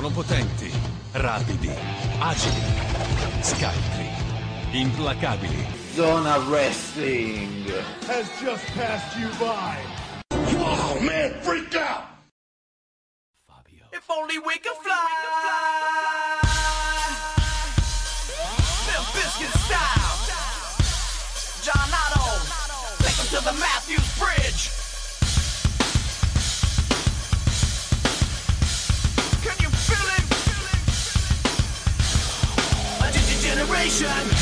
sono potenti, rapidi, agili, scaltri, implacabili. Zona Wrestling has just passed you by. Wow, man, freak out! Fabio. If only we could fly. salvation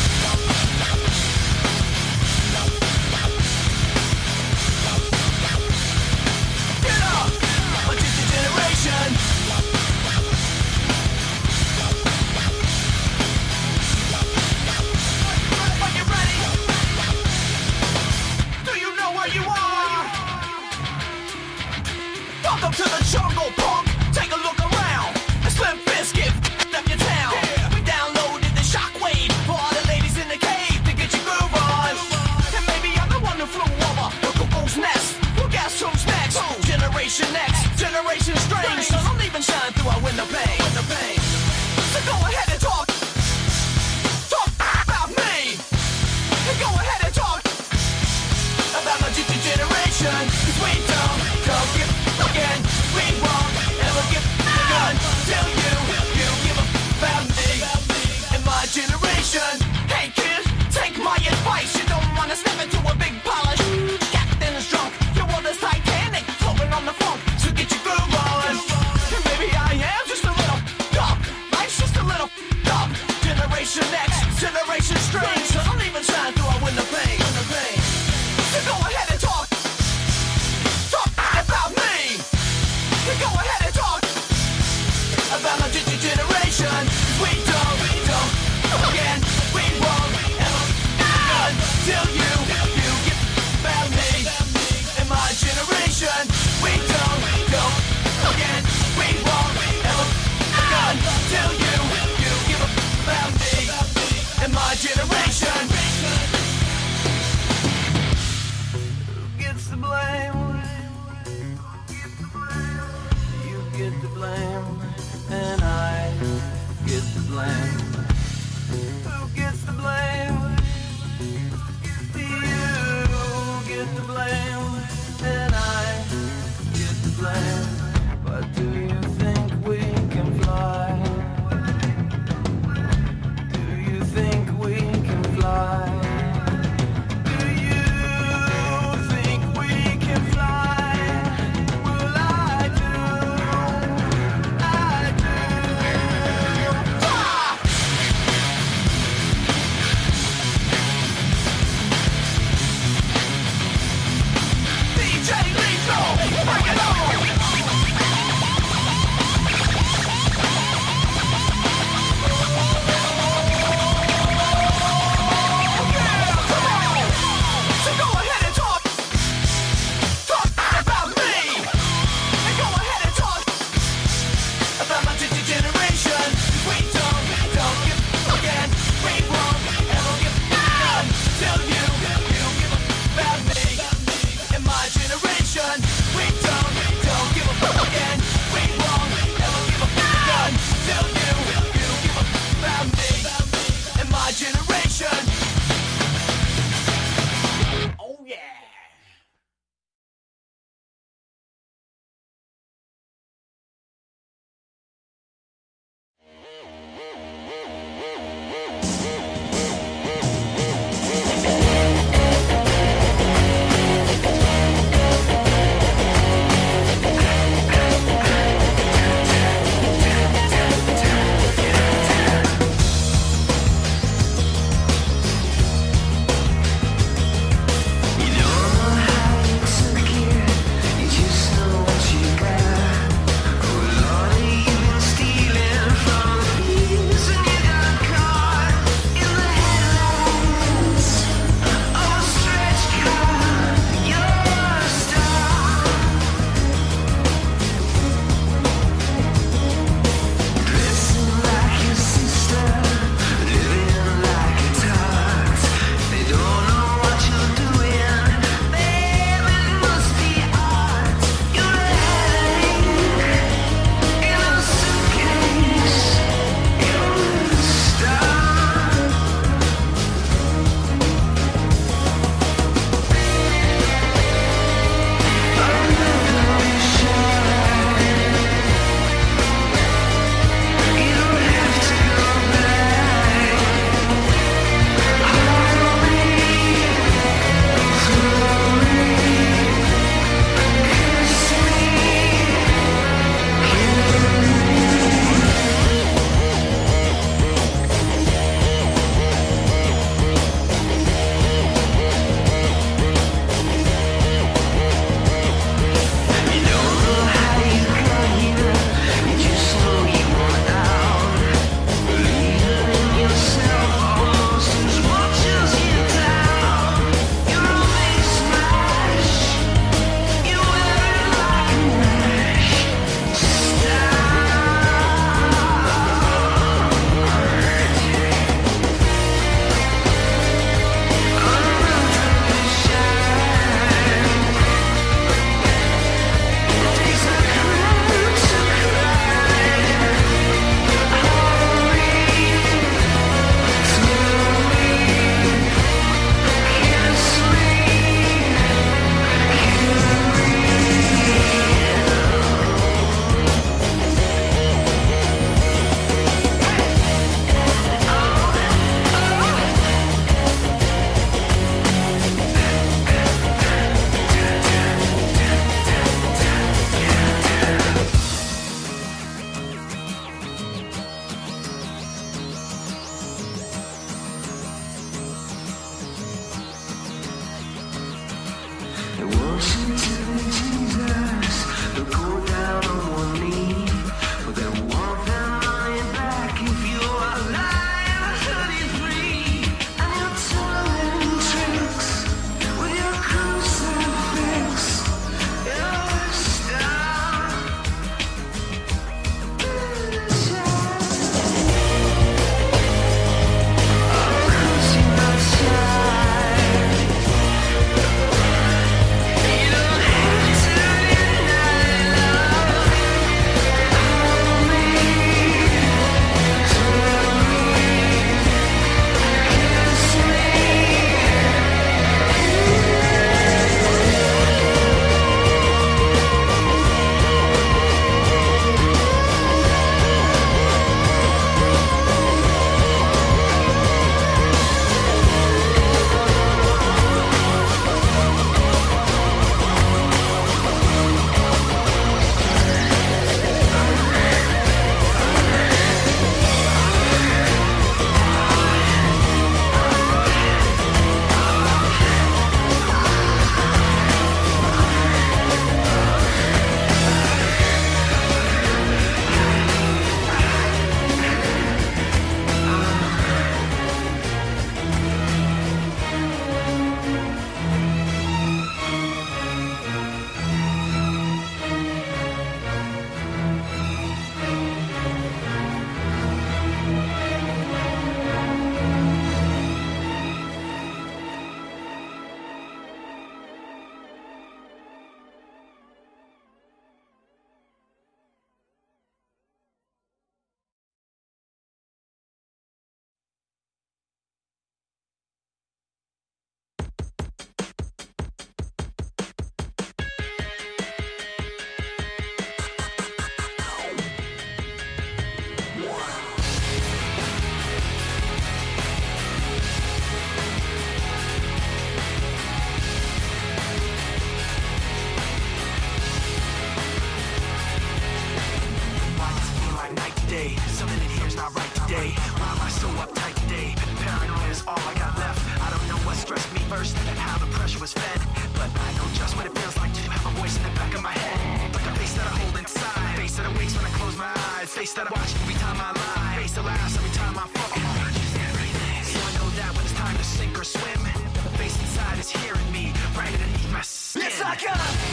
face that I watch every time I lie. Face the laughs every time I fuck. It watches everything. So I know that when it's time to sink or swim, the face inside is hearing me right underneath my skin. Yes, I can.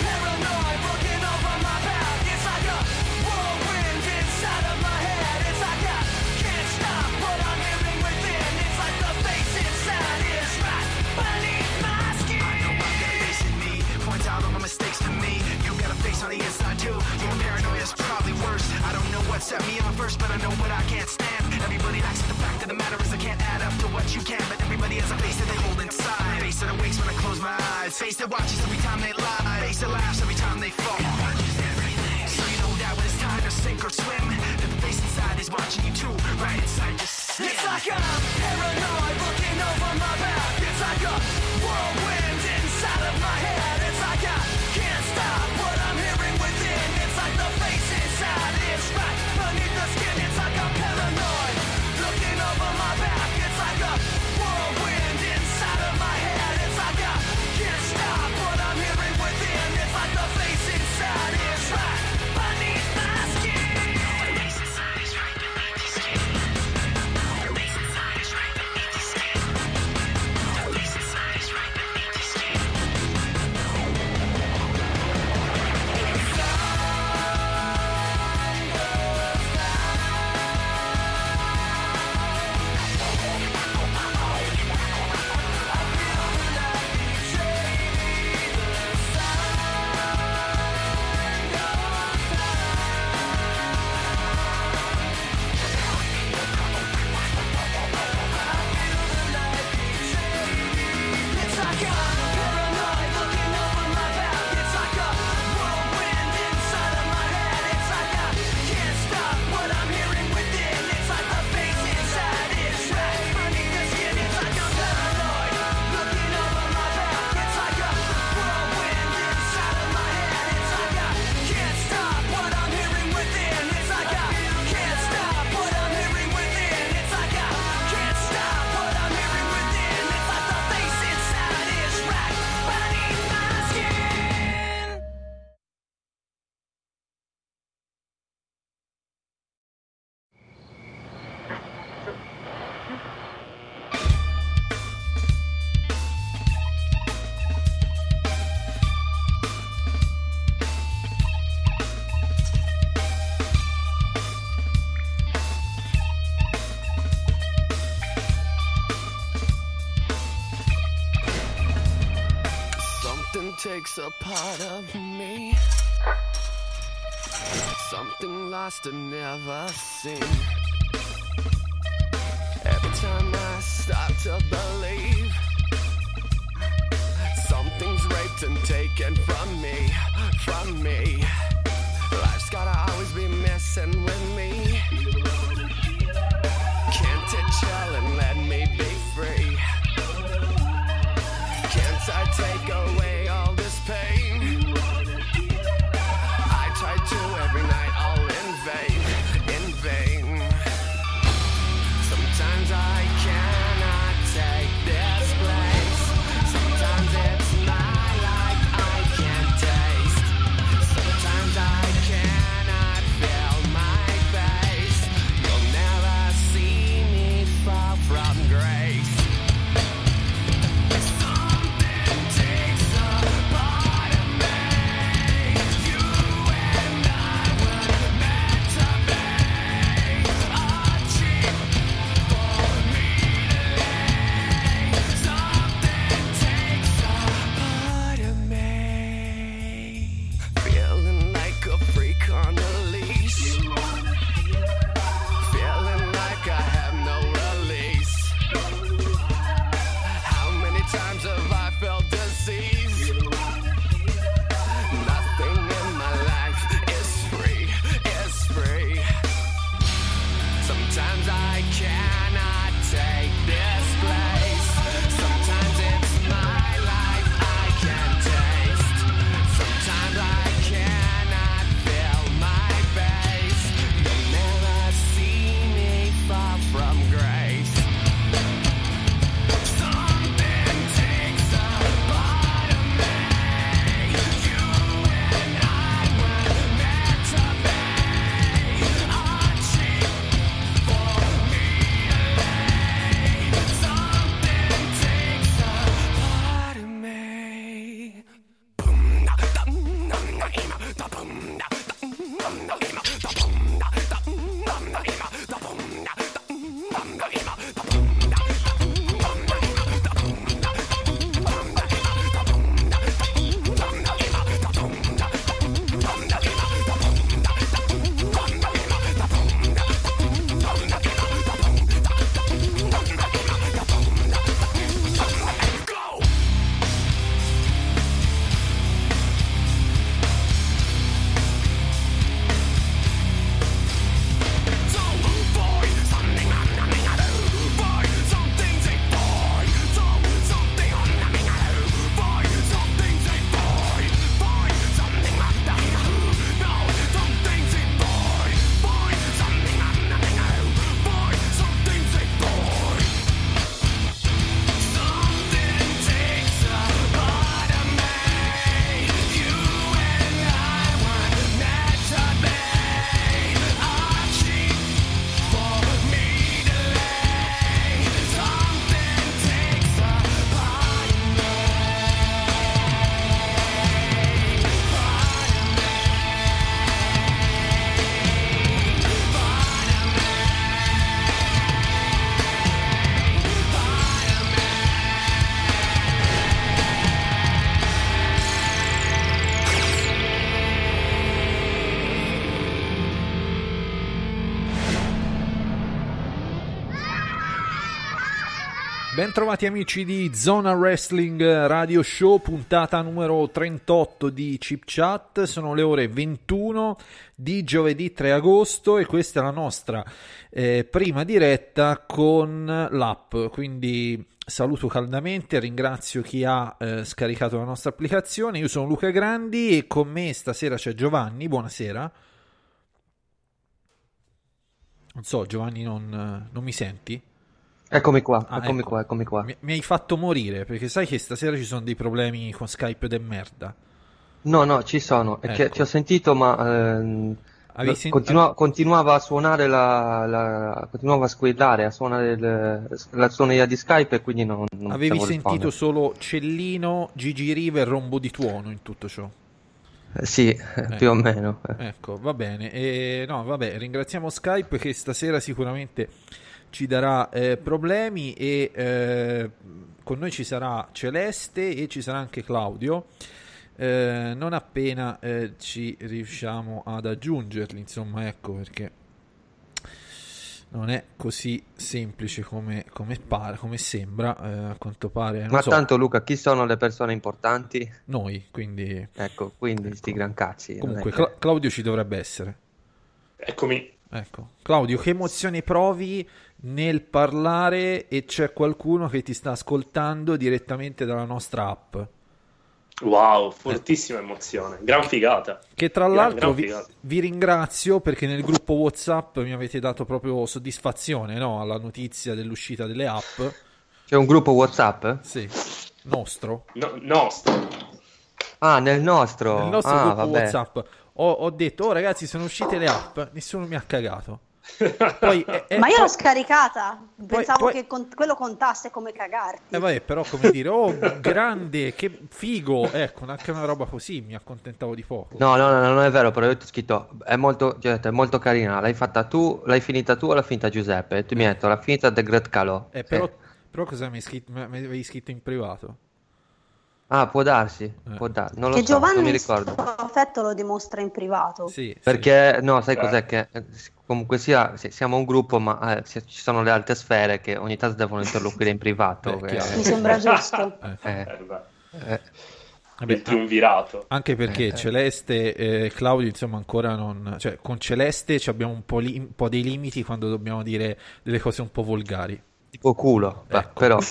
what set me on first, but I know what I can't stand. Everybody likes. The fact of the matter is I can't add up to what you can, but everybody has a face that they hold inside. Face that awakes when I close my eyes. Face that watches every time they lie. Face that laughs every time they fall. So you know that when it's time to sink or swim, that the face inside is watching you too, right inside your skin. It's like I'm paranoid looking over my back. It's like a whirlwind inside of my head. It's like I can't stop what I'm hearing within. It's like the face inside, it's right beneath the skin. It's like a paranoid. Part of me. Something lost and never seen. Every time I start to believe something's raped and taken from me, from me. Bentrovati amici di Zona Wrestling Radio Show, puntata numero 38 di Chip Chat. Sono le ore 21 di giovedì 3 agosto e questa è la nostra eh, prima diretta con l'app. Quindi saluto caldamente, ringrazio chi ha eh, scaricato la nostra applicazione. Io sono Luca Grandi e con me stasera c'è Giovanni. Buonasera. Non so, Giovanni, non, non mi senti? Eccomi qua, Ah, eccomi ecco. qua, eccomi qua. Mi, mi hai fatto morire perché sai che stasera ci sono dei problemi con Skype de merda. No, no, ci sono. È che Ecco. ti ho sentito, ma ehm, Avevi lo- sen- continua- continuava a suonare la, la- continuava a squillare, a suonare il- la suoneria di Skype e quindi non, non Avevi sentito solo Cellino, Gigi Riva e Rombo di Tuono in tutto ciò. Eh, Sì, più o meno. eh. Ecco, va bene. E, no, vabbè, ringraziamo Skype che stasera sicuramente ci darà eh, problemi e eh, con noi ci sarà Celeste e ci sarà anche Claudio. eh, non appena eh, ci riusciamo ad aggiungerli, insomma, ecco perché non è così semplice come, come pare, come sembra, eh, a quanto pare. non Ma so, tanto Luca, chi sono le persone importanti? noi, quindi Ecco, quindi sti gran cazzi. comunque che- Cla- Claudio ci dovrebbe essere. Eccomi. Ecco, Claudio, che emozioni provi nel parlare e c'è qualcuno che ti sta ascoltando direttamente dalla nostra app? Wow, fortissima emozione. Gran figata. Che tra Gran- l'altro gran vi, vi ringrazio perché nel gruppo WhatsApp mi avete dato proprio soddisfazione no? alla notizia dell'uscita delle app. C'è un gruppo WhatsApp? Sì, nostro. No, nostro. Ah, nel nostro. Nel nostro ah, gruppo vabbè. WhatsApp ho, ho detto, oh ragazzi, sono uscite le app, nessuno mi ha cagato. Poi, eh, eh, Ma io poi- l'ho scaricata, pensavo poi- che con- quello contasse come cagarti. Eh vabbè, però come dire, oh grande, che figo, ecco, anche una roba così mi accontentavo di poco. No, no, no, non è vero, però io ti ho scritto, è molto, cioè, è molto carina, l'hai fatta tu, l'hai finita tu o l'ha finita Giuseppe? E tu mi hai detto, l'ha finita The Great Calò. Eh, però, però cosa mi, hai scritto, mi avevi scritto in privato? Ah, può darsi, Eh. può darsi, non lo che so, non mi Giovanni il ricordo. suo affetto lo dimostra in privato. Sì, sì. Perché, no, sai Eh. cos'è che eh, comunque sia, siamo un gruppo, ma eh, ci sono le altre sfere che ogni tanto devono interloquire in privato. Beh, che-. Mi sembra giusto. Eh, eh, Eh, beh, eh, vabbè, il triunvirato. Anche perché Eh. Celeste e Claudio, insomma, ancora non... Cioè, con Celeste ci abbiamo un po', li- un po' dei limiti quando dobbiamo dire delle cose un po' volgari. tipo culo, beh, Ecco. però...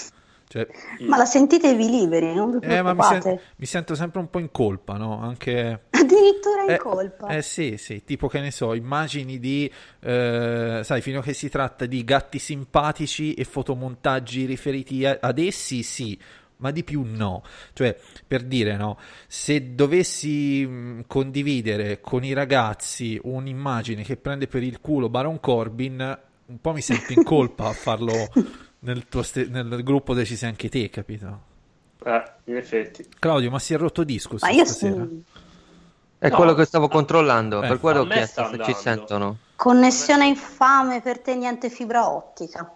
Cioè, Ma la sentitevi liberi, non vi eh, ma mi, sen- mi sento sempre un po' in colpa, no? Anche... Addirittura in Eh, colpa. Eh sì, sì, tipo che ne so, immagini di, eh, sai, fino a che si tratta di gatti simpatici e fotomontaggi riferiti a- ad essi, sì, ma di più no. Cioè, per dire, no, se dovessi mh, condividere con i ragazzi un'immagine che prende per il culo Baron Corbin, un po' mi sento in colpa a farlo nel, tuo ste- nel gruppo dove ci sei anche te, capito? Eh, in effetti. Claudio, ma si è rotto disco Ma io stasera? È No, quello che stavo controllando, eh, per quello ho chiesto se ci sentono. Connessione infame per te, niente fibra ottica.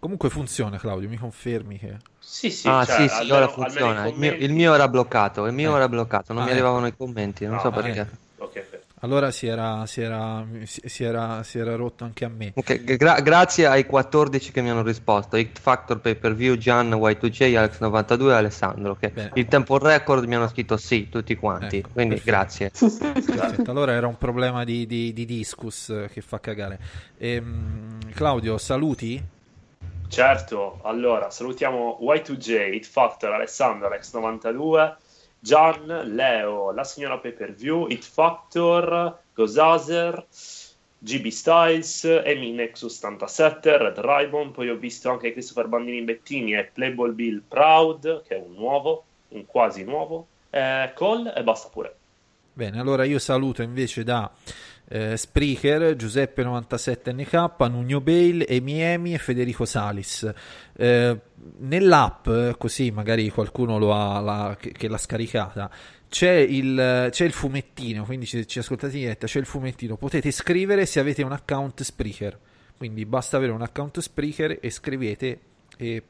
Comunque funziona, Claudio, mi confermi che... Sì, sì, ah, cioè, sì, sì, ora funziona. Il mio, il mio era bloccato, il mio Eh. era bloccato, non Ah, mi arrivavano i commenti, non No, so perché. ok. Allora si era, si era, si, era, si era rotto anche a me. Ok, gra- grazie ai 14 che mi hanno risposto, Hit Factor Pay Per View, Gian, Y2J, Alex92 e Alessandro, che Bene. il tempo record mi hanno scritto sì, tutti quanti, Ecco, quindi perfetto. grazie. Perfetto, allora era un problema di, di, di discus eh, che fa cagare. Ehm, Claudio, saluti? Certo, allora salutiamo Y2J, Hit Factor, Alessandro, Alex92, Gian, Leo, la signora Pay Per View, Hit Factor, Gozazer, GB Styles, Emi Nexus 87, Red Ribbon, poi ho visto anche Christopher Bandini Bettini e Playboy Bill Proud, che è un nuovo, un quasi nuovo, eh, Cole e basta pure. Bene, allora io saluto invece da eh, Spreaker, Giuseppe97NK, Nugno Bale, Emi e Federico Salis. Eh, nell'app, così magari qualcuno lo ha, la- che, che l'ha scaricata, c'è il, c'è il fumettino, quindi se ci ascoltate in diretta, c'è il fumettino, potete scrivere se avete un account Spreaker. Quindi basta avere un account Spreaker e scrivete e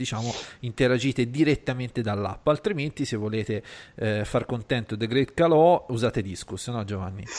diciamo interagite direttamente dall'app altrimenti se volete eh, far contento The Great Calò usate Discus no Giovanni?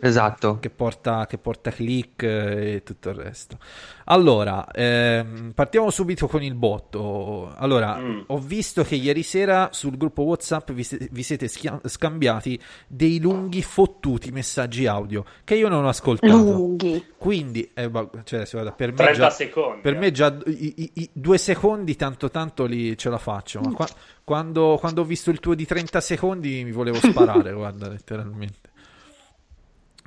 Esatto. che porta, che porta click eh, e tutto il resto allora ehm, partiamo subito con il botto allora Mm. ho visto che ieri sera sul gruppo whatsapp vi, se- vi siete schia- scambiati dei lunghi fottuti messaggi audio che io non ho ascoltato Lunghi. quindi eh, cioè, se guarda, per me 30 già, secondi. per eh. me già i, i- i due secondi tanto tanto li ce la faccio ma qua- quando, quando ho visto il tuo di 30 secondi mi volevo sparare guarda letteralmente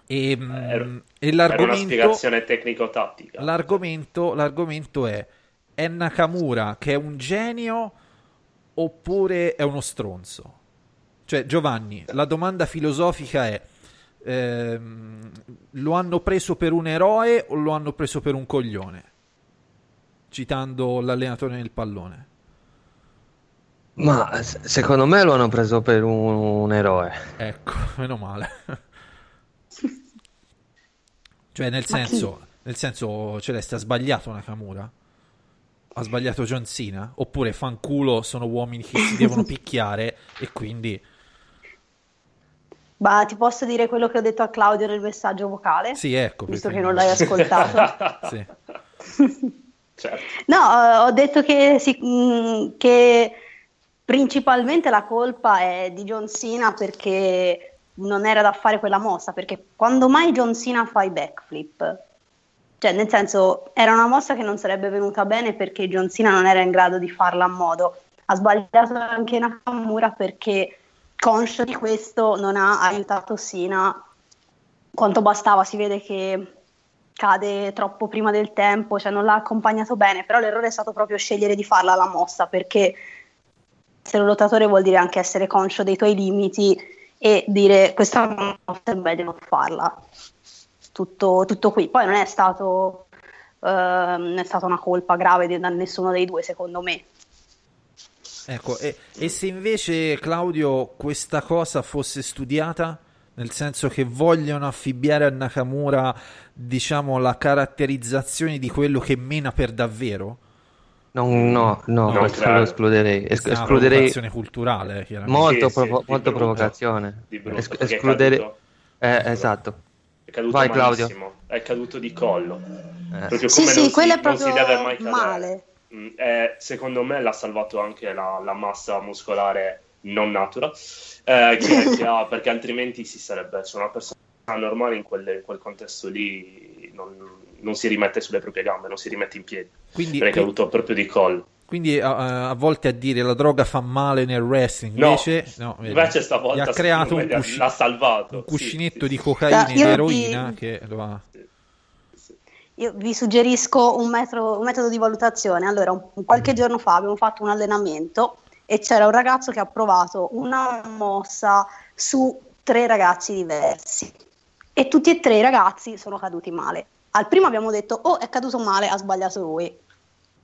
e, mm, Era- e Era una l'argomento, spiegazione tecnico-tattica. l'argomento l'argomento è è Nakamura che è un genio oppure è uno stronzo cioè Giovanni la domanda filosofica è ehm, lo hanno preso per un eroe o lo hanno preso per un coglione citando l'allenatore del pallone Ma secondo me lo hanno preso per un, un eroe. Ecco, meno male. cioè, nel senso, nel senso, Celeste ha sbagliato Nakamura. Ha sbagliato John Cena? Oppure fanculo sono uomini che si devono picchiare e quindi... Ma ti posso dire quello che ho detto a Claudio nel messaggio vocale? Sì, ecco. Visto perché- che non l'hai ascoltato. Sì. Certo. No, eh, ho detto che, si- mh, che principalmente la colpa è di John Cena perché non era da fare quella mossa, perché quando mai John Cena fa i backflip? Cioè, nel senso, era una mossa che non sarebbe venuta bene perché John Cena non era in grado di farla a modo. Ha sbagliato anche Nakamura perché, conscio di questo, non ha aiutato Cena quanto bastava. Si vede che cade troppo prima del tempo, cioè non l'ha accompagnato bene, però l'errore è stato proprio scegliere di farla la mossa, perché essere un lottatore vuol dire anche essere conscio dei tuoi limiti e dire questa mossa meglio non farla. Tutto, tutto qui. Poi non è stato non è stata una colpa grave da nessuno dei due, secondo me. Ecco, e, e se invece Claudio questa cosa fosse studiata, nel senso che vogliono affibbiare a Nakamura, diciamo, la caratterizzazione di quello che mena per davvero? Non- no, no, No, questo lo escluderei. Es- una escluderei provocazione culturale, chiaramente. molto, Sì, sì, provo- di molto provocazione. Brutto, Es- escluderei. caduto- Eh, esatto. È caduto Vai, Claudio. malissimo. È caduto di collo. Eh. Proprio Sì, come sì, non, quello si, è non si proprio deve mai cadere. male. Mm, eh, secondo me l'ha salvato anche la, la massa muscolare non natura, eh, che, che ha, perché altrimenti si sarebbe, cioè una persona normale in quel, in quel contesto lì non, non si rimette sulle proprie gambe, non si rimette in piedi, Quindi, perché è caduto proprio di collo. quindi a, a volte a dire la droga fa male nel wrestling, No, invece, no, vedi, invece stavolta ha creato un, cusci- l'ha salvato. un cuscinetto sì, di sì. cocaina e vi- eroina che lo ha... Io vi suggerisco un, metro- un metodo di valutazione. Allora, un, qualche giorno fa abbiamo fatto un allenamento e c'era un ragazzo che ha provato una mossa su tre ragazzi diversi e tutti e tre i ragazzi sono caduti male. Al primo abbiamo detto, oh, è caduto male, ha sbagliato lui,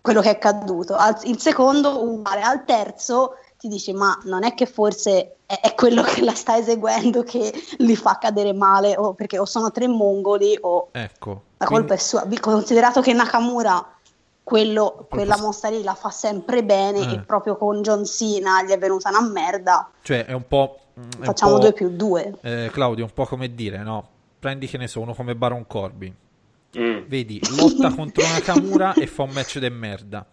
quello che è caduto. Al- il secondo, uguale. Al terzo ti dici, ma non è che forse è, è quello che la sta eseguendo che li fa cadere male, o perché o sono tre mongoli o Ecco. la quindi- colpa è sua, considerato che Nakamura quello- quella mossa lì la fa sempre bene Eh. e proprio con John Cena gli è venuta una merda, Cioè, è un po'... è un facciamo po'- 2 più 2. eh, Claudio, un po' come dire, no? Prendi che ne so, uno come Baron Corbin. Mm. Vedi, lotta contro Nakamura e fa un match de merda.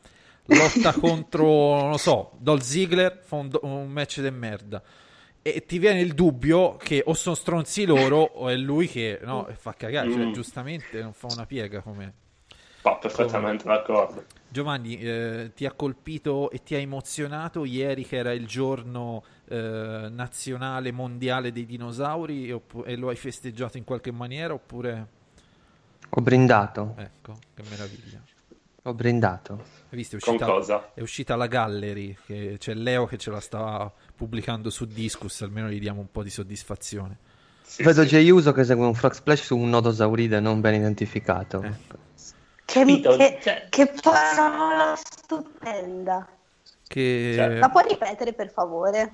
Lotta contro, non lo so, Dolph Ziggler fa un, do- un match de merda. E ti viene il dubbio che o sono stronzi loro o è lui che no, fa cagare. Cioè, Mm. giustamente non fa una piega come. Va perfettamente d'accordo. Giovanni, eh, ti ha colpito e ti ha emozionato ieri che era il giorno eh, nazionale mondiale dei dinosauri oppu- e lo hai festeggiato in qualche maniera oppure... Ho brindato, Ecco, che meraviglia. ho brindato. Hai visto? È Con uscita, cosa? è uscita la Gallery, che c'è Leo che ce la sta pubblicando su Discus, almeno gli diamo un po' di soddisfazione. Sì, Vedo sì. Jey Uso che segue un frog splash su un nodosauride non ben identificato. Eh. Che, che- Cioè- che parola stupenda. Che... Cioè, La puoi ripetere per favore?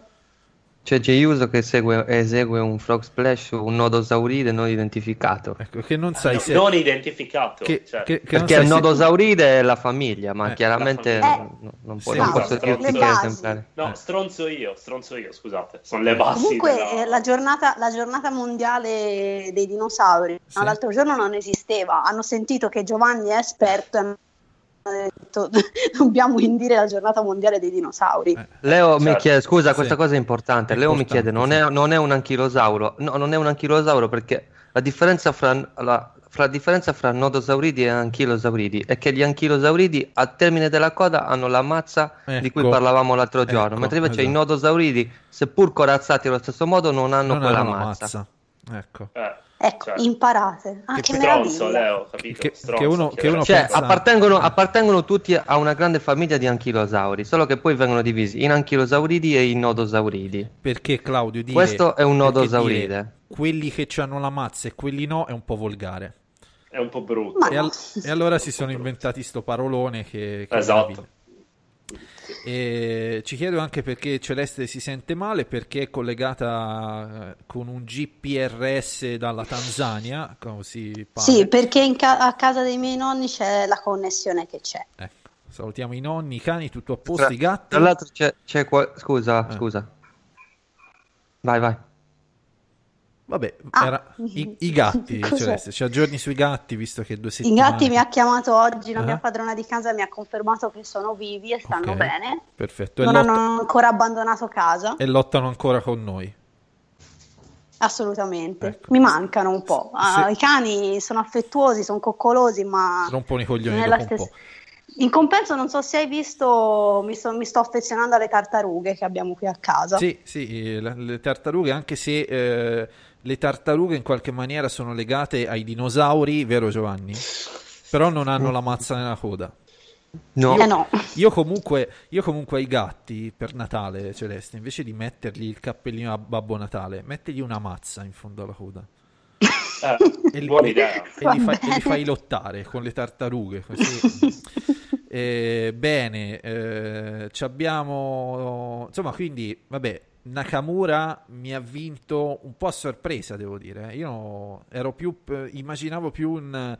C'è Jey Uso che segue- esegue un frog splash su un nodosauride non identificato. Ecco, che non sai No, se... non identificato. che- cioè, che- che Perché sai il se- nodosauride è la famiglia, ma Eh, chiaramente famiglia. non, non può- Sì, non esatto, posso dirti che è esemplare. No, Eh. stronzo io, stronzo io, scusate. Sono le basi Comunque della- eh, la, giornata, la giornata mondiale dei dinosauri Sì. no, l'altro giorno non esisteva, hanno sentito che Giovanni è esperto e hanno detto dobbiamo indire la giornata mondiale dei dinosauri. Eh, Leo mi Certo. chiede, scusa, Sì. questa cosa è importante. È Leo mi chiede, non è, non è un anchilosauro? No, non è un anchilosauro perché la differenza fra, la, fra la differenza fra nodosauridi e anchilosauridi è che gli anchilosauridi al termine della coda hanno la mazza di cui Ecco. parlavamo l'altro giorno, Ecco, mentre invece i esatto. nodosauridi, seppur corazzati allo stesso modo, non hanno non quella hanno mazza. mazza. Ecco. Eh, Ecco, certo. imparate. Ah, che, Stronzo, meraviglia. Leo, capito? Che- Stronzo, che uno- che uno Cioè, pensa- appartengono, appartengono tutti a una grande famiglia di anchilosauri, solo che poi vengono divisi in anchilosauridi e in nodosauridi. Perché Claudio dire... Questo è un nodosauride. dire Quelli che hanno la mazza e quelli no è un po' volgare. È un po' brutto. E, al- e allora si sono inventati sto parolone che, che Esatto. E ci chiedo anche perché Celeste si sente male, perché è collegata eh, con un GPRS dalla Tanzania, così pare. Sì, perché in ca- a casa dei miei nonni c'è la connessione che c'è. Ecco, Salutiamo i nonni, i cani, tutto a posto, Tra, i gatti. tra l'altro c'è, c'è qua- Scusa, Eh. scusa. Vai, vai. Vabbè, Ah. era- i, i gatti? Celeste, ci aggiorni sui gatti, visto che due I settimane... gatti mi ha chiamato oggi, la Ah. mia padrona di casa mi ha confermato che sono vivi e stanno Ok, bene. Perfetto, Non lot- hanno ancora abbandonato casa, e lottano ancora con noi. assolutamente. Ecco. Mi mancano un po'. Ah, Se- I cani sono affettuosi, sono coccolosi, ma Rompono i coglioni dopo un stessa. po'. In compenso, non so se hai visto, mi, sto- mi sto affezionando alle tartarughe che abbiamo qui a casa. Sì, sì, le, le tartarughe, anche se eh, le tartarughe in qualche maniera sono legate ai dinosauri, vero Giovanni? Però non hanno la mazza nella coda. No. Eh no. Io comunque, io comunque ai gatti per Natale, Celeste, invece di mettergli il cappellino a Babbo Natale, mettegli una mazza in fondo alla coda. Eh, E li, buona idea. e li fai, e li fai lottare con le tartarughe. Così. Eh, bene, eh, ci abbiamo insomma, quindi vabbè. Nakamura mi ha vinto un po' a sorpresa, devo dire. Io ero più, immaginavo più un,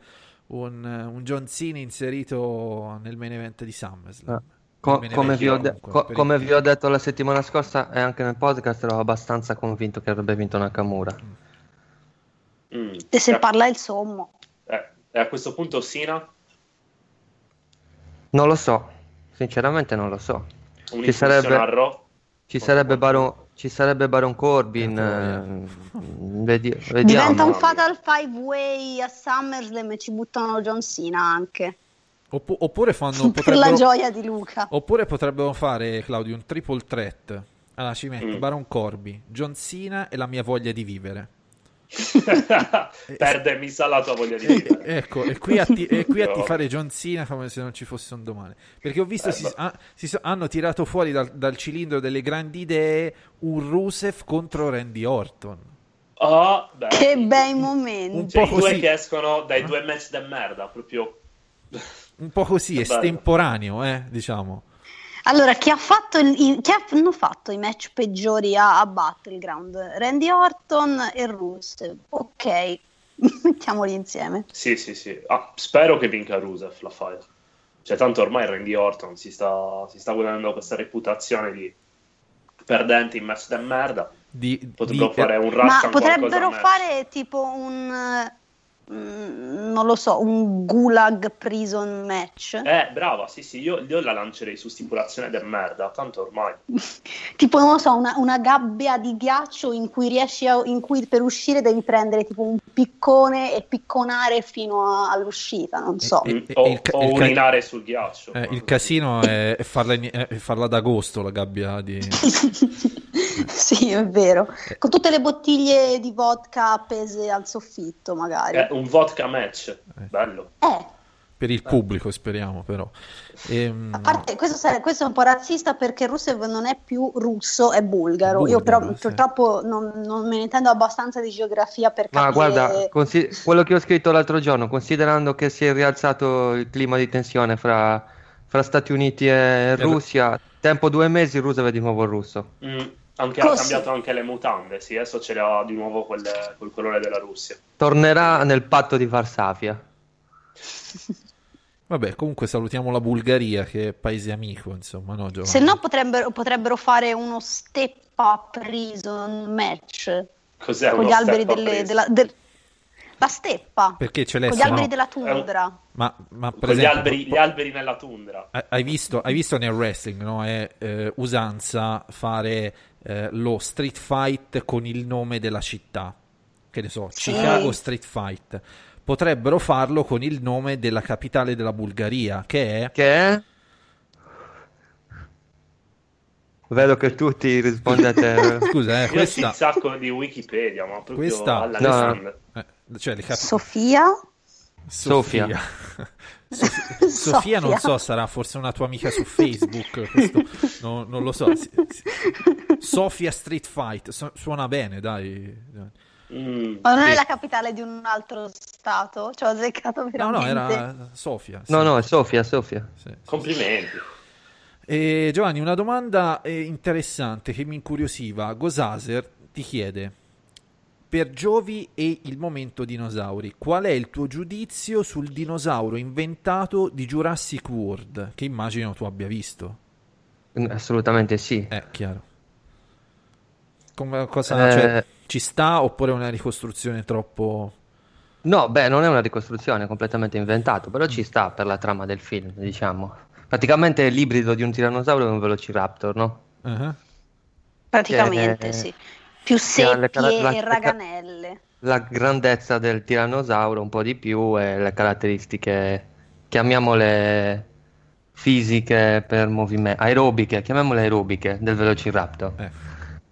un, un John Cena inserito nel main event di SummerSlam. Ah. Co- come, vi ho de- comunque, co- come vi ho detto la settimana scorsa e anche nel podcast, ero abbastanza convinto che avrebbe vinto Nakamura. Mm. E se Eh, parla il sommo. eh, e a questo punto Sina, Non lo so, sinceramente non lo so. Ci un'incursione sarebbe, ci sarebbe, Baron, ci sarebbe Baron Corbin. eh, vedi- vediamo. Diventa un fatal five way a SummerSlam e ci buttano John Cena anche. Oppu- oppure fanno per la gioia di Luca. oppure potrebbero fare Claudio un triple threat. Allora ci metto Mm. Baron Corby, John Cena e la mia voglia di vivere. Perde, mi sa la tua voglia di vivere. Ecco, e qui a, ti- e qui a No. tifare John Cena come se non ci fosse un domani. Perché ho visto Eh, si, beh. ah, si so- hanno tirato fuori dal, dal cilindro delle grandi idee un Rusev contro Randy Orton. Beh. Che bei momenti. Un Cioè, po' i due così. che escono dai due match de merda, proprio... Un po' così, estemporaneo, eh, diciamo. Allora, chi ha fatto, il- i, chi hanno fatto i match peggiori a, a Battleground? Randy Orton e Rusev. Ok, mettiamoli insieme. Sì, sì, sì. Ah, spero che vinca Rusev la fight. Cioè, tanto ormai Randy Orton si sta, si sta guadagnando questa reputazione di perdente in match de merda. Di, Potrebbero di- fare un rush Ma potrebbero fare tipo un, non lo so, un gulag prison match. Eh, brava, sì, sì, io, io la lancerei su stipulazione del merda, tanto ormai. Tipo, non lo so, una, una gabbia di ghiaccio in cui riesci a, in cui per uscire devi prendere tipo un piccone e picconare fino a- all'uscita, non so. E- Mm, e- o il ca- o il ca- urinare sul ghiaccio. eh, il casino è, è farla, in- è farla ad agosto la gabbia di... sì, è vero. Con tutte le bottiglie di vodka appese al soffitto, magari. Eh, un vodka match, bello. Eh, per il pubblico, speriamo però. Ehm, a parte, questo, sare- questo è un po' razzista perché Rusev non è più russo, è bulgaro. Io però Bulgaro, sì. purtroppo non, non me ne intendo abbastanza di geografia per Ma capire... guarda, consi- quello che ho scritto l'altro giorno, considerando che si è rialzato il clima di tensione fra, fra Stati Uniti e Russia, tempo due mesi, Rusev è di nuovo il russo. Mm, anche, ha Così. cambiato anche le mutande, sì, adesso ce le ha di nuovo quelle, col colore della Russia. Tornerà nel patto di Varsavia. Vabbè, comunque salutiamo la Bulgaria che è paese amico, insomma, no Giovanni? Se no potrebbero, potrebbero fare uno step up prison match Cos'è con uno gli alberi delle, della, del- la steppa Perché con Celeste, gli alberi no? della tundra. Ma, ma per Con gli esempio, alberi, gli alberi nella tundra. hai- hai visto, hai visto nel wrestling, no? È eh, usanza fare eh, lo street fight con il nome della città. Che ne so, Sì. Chicago Street Fight. Potrebbero farlo con il nome della capitale della Bulgaria, che è... Che è? Vedo che tutti rispondete. Scusa, eh, Io questa... il sacco di Wikipedia, ma proprio Questa- alla No. Eh, cioè, le capi- Sofia? Sofia. Sof- Sofia non so, sarà forse una tua amica su Facebook, questo no- non lo so. Si- si- Sofia Street Fight, su- suona bene, dai. Mm, Ma non è la capitale di un altro stato? Ci ho azzeccato No, veramente. no, era Sofia. sì. No, no, è Sofia, Sofia. Sì, sì. Complimenti. E Giovanni, una domanda eh, interessante che mi incuriosiva. Gosaser ti chiede: per Giovi e il momento dinosauri, qual è il tuo giudizio sul dinosauro inventato di Jurassic World, che immagino tu abbia visto? Assolutamente sì. È chiaro. Come, cosa, Eh. cioè, ci sta oppure è una ricostruzione troppo... No, beh, non è una ricostruzione, è completamente inventato, però ci sta per la trama del film, diciamo. Praticamente è l'ibrido di un tirannosauro e un velociraptor, no? Uh-huh. Praticamente Eh, sì. Più seppie cara- la- e raganelle. La grandezza del tirannosauro un po' di più e le caratteristiche, chiamiamole fisiche per movimento, aerobiche, chiamiamole aerobiche del velociraptor. Ecco.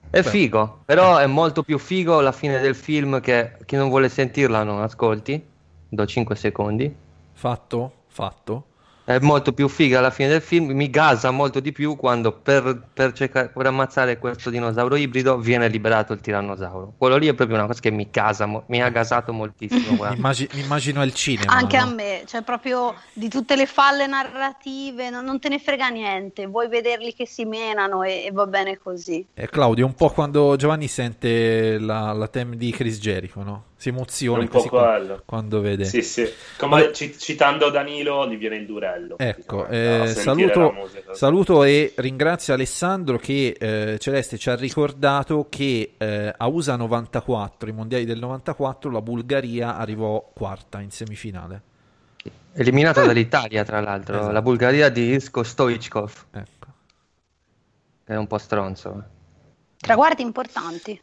È figo, però è molto più figo la fine del film che chi non vuole sentirla non ascolti. Do 5 secondi. Fatto? Fatto? È molto più figa alla fine del film. Mi gasa molto di più quando per, per cercare- per ammazzare questo dinosauro ibrido viene liberato il tirannosauro. Quello lì è proprio una cosa che mi casa, mi ha gasato moltissimo. Mi, immagino al cinema. Anche a no? me, cioè proprio di tutte le falle narrative, non, non te ne frega niente, vuoi vederli che si menano e, e va bene così. Eh, Claudio, un po' quando Giovanni sente la, la theme di Chris Jericho, no? Si emoziona Un po' quello. quando vede. Sì, sì. Come ci- citando Danilo, gli viene il durello. Ecco, diciamo, eh, saluto, saluto e ringrazio Alessandro che eh, Celeste ci ha ricordato che eh, a USA 94, i mondiali del 94, la Bulgaria arrivò quarta in semifinale. Eliminato dall'Italia, tra l'altro, Esatto. la Bulgaria di Isko Stoichkov, Ecco. è un po' stronzo. Traguardi importanti.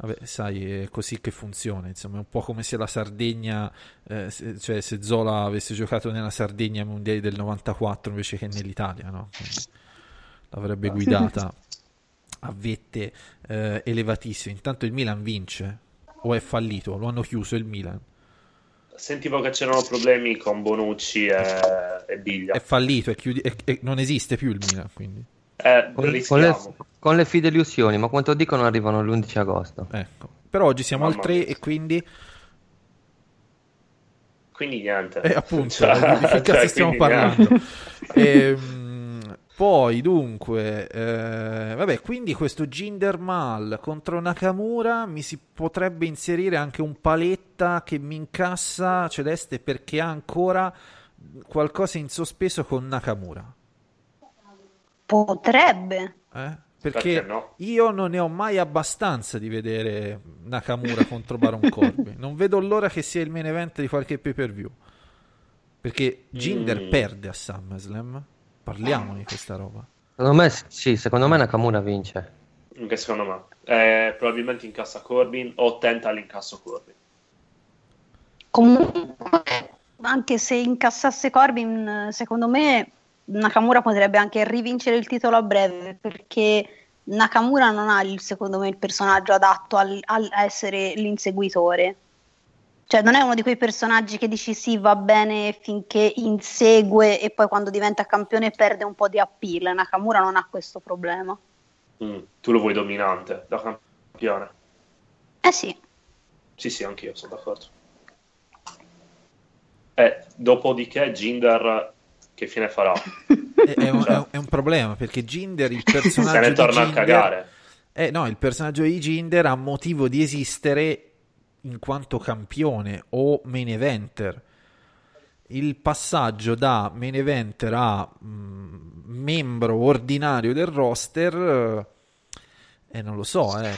Vabbè, sai, è così che funziona, insomma, è un po' come se la Sardegna, eh, se- cioè se Zola avesse giocato nella Sardegna ai mondiali del 94 invece che nell'Italia, no? L'avrebbe guidata a vette eh, elevatissime. Intanto il Milan vince, o è fallito, lo hanno chiuso il Milan. Sentivo che c'erano problemi con Bonucci e, e Biglia. È fallito, è chiudi- è- è- non esiste più il Milan, quindi. Eh, con rischiamo. Con le fideiussioni, ma quanto dicono arrivano l'11 agosto. Ecco. Però oggi siamo al Mamma 3 mia. e quindi... Quindi niente. Eh, appunto, Cioè, di che cazzo cioè, stiamo parlando? Ehm, poi, dunque, eh, vabbè, quindi questo Jinder Mal contro Nakamura mi si potrebbe inserire anche un paletta che mi incassa Celeste perché ha ancora qualcosa in sospeso con Nakamura. Potrebbe. eh? Perché Perché no? io non ne ho mai abbastanza di vedere Nakamura contro Baron Corbin. Non vedo l'ora che sia il main event di qualche pay per view. Perché Jinder Mm. perde a SummerSlam. Parliamo di questa roba. Secondo me sì, secondo me Nakamura vince. Che secondo me. Eh, probabilmente incassa Corbin o tenta l'incasso Corbin. Comunque, anche se incassasse Corbin, secondo me Nakamura potrebbe anche rivincere il titolo a breve perché Nakamura non ha, il- secondo me, il personaggio adatto al- al- a essere l'inseguitore. Cioè, non è uno di quei personaggi che dici sì, va bene finché insegue e poi quando diventa campione perde un po' di appeal. Nakamura non ha questo problema. Mm, Tu lo vuoi dominante da campione? Eh sì, Sì, sì, anch'io sono d'accordo. E dopodiché Jinder che fine farà? È, è un, è un- è un problema perché Jinder, il personaggio Se ne torna a Jinder- cagare. Eh, no, il personaggio di Jinder ha motivo di esistere in quanto campione o main eventer. Il passaggio da main eventer a mm, membro ordinario del roster, eh, eh, non lo so, eh.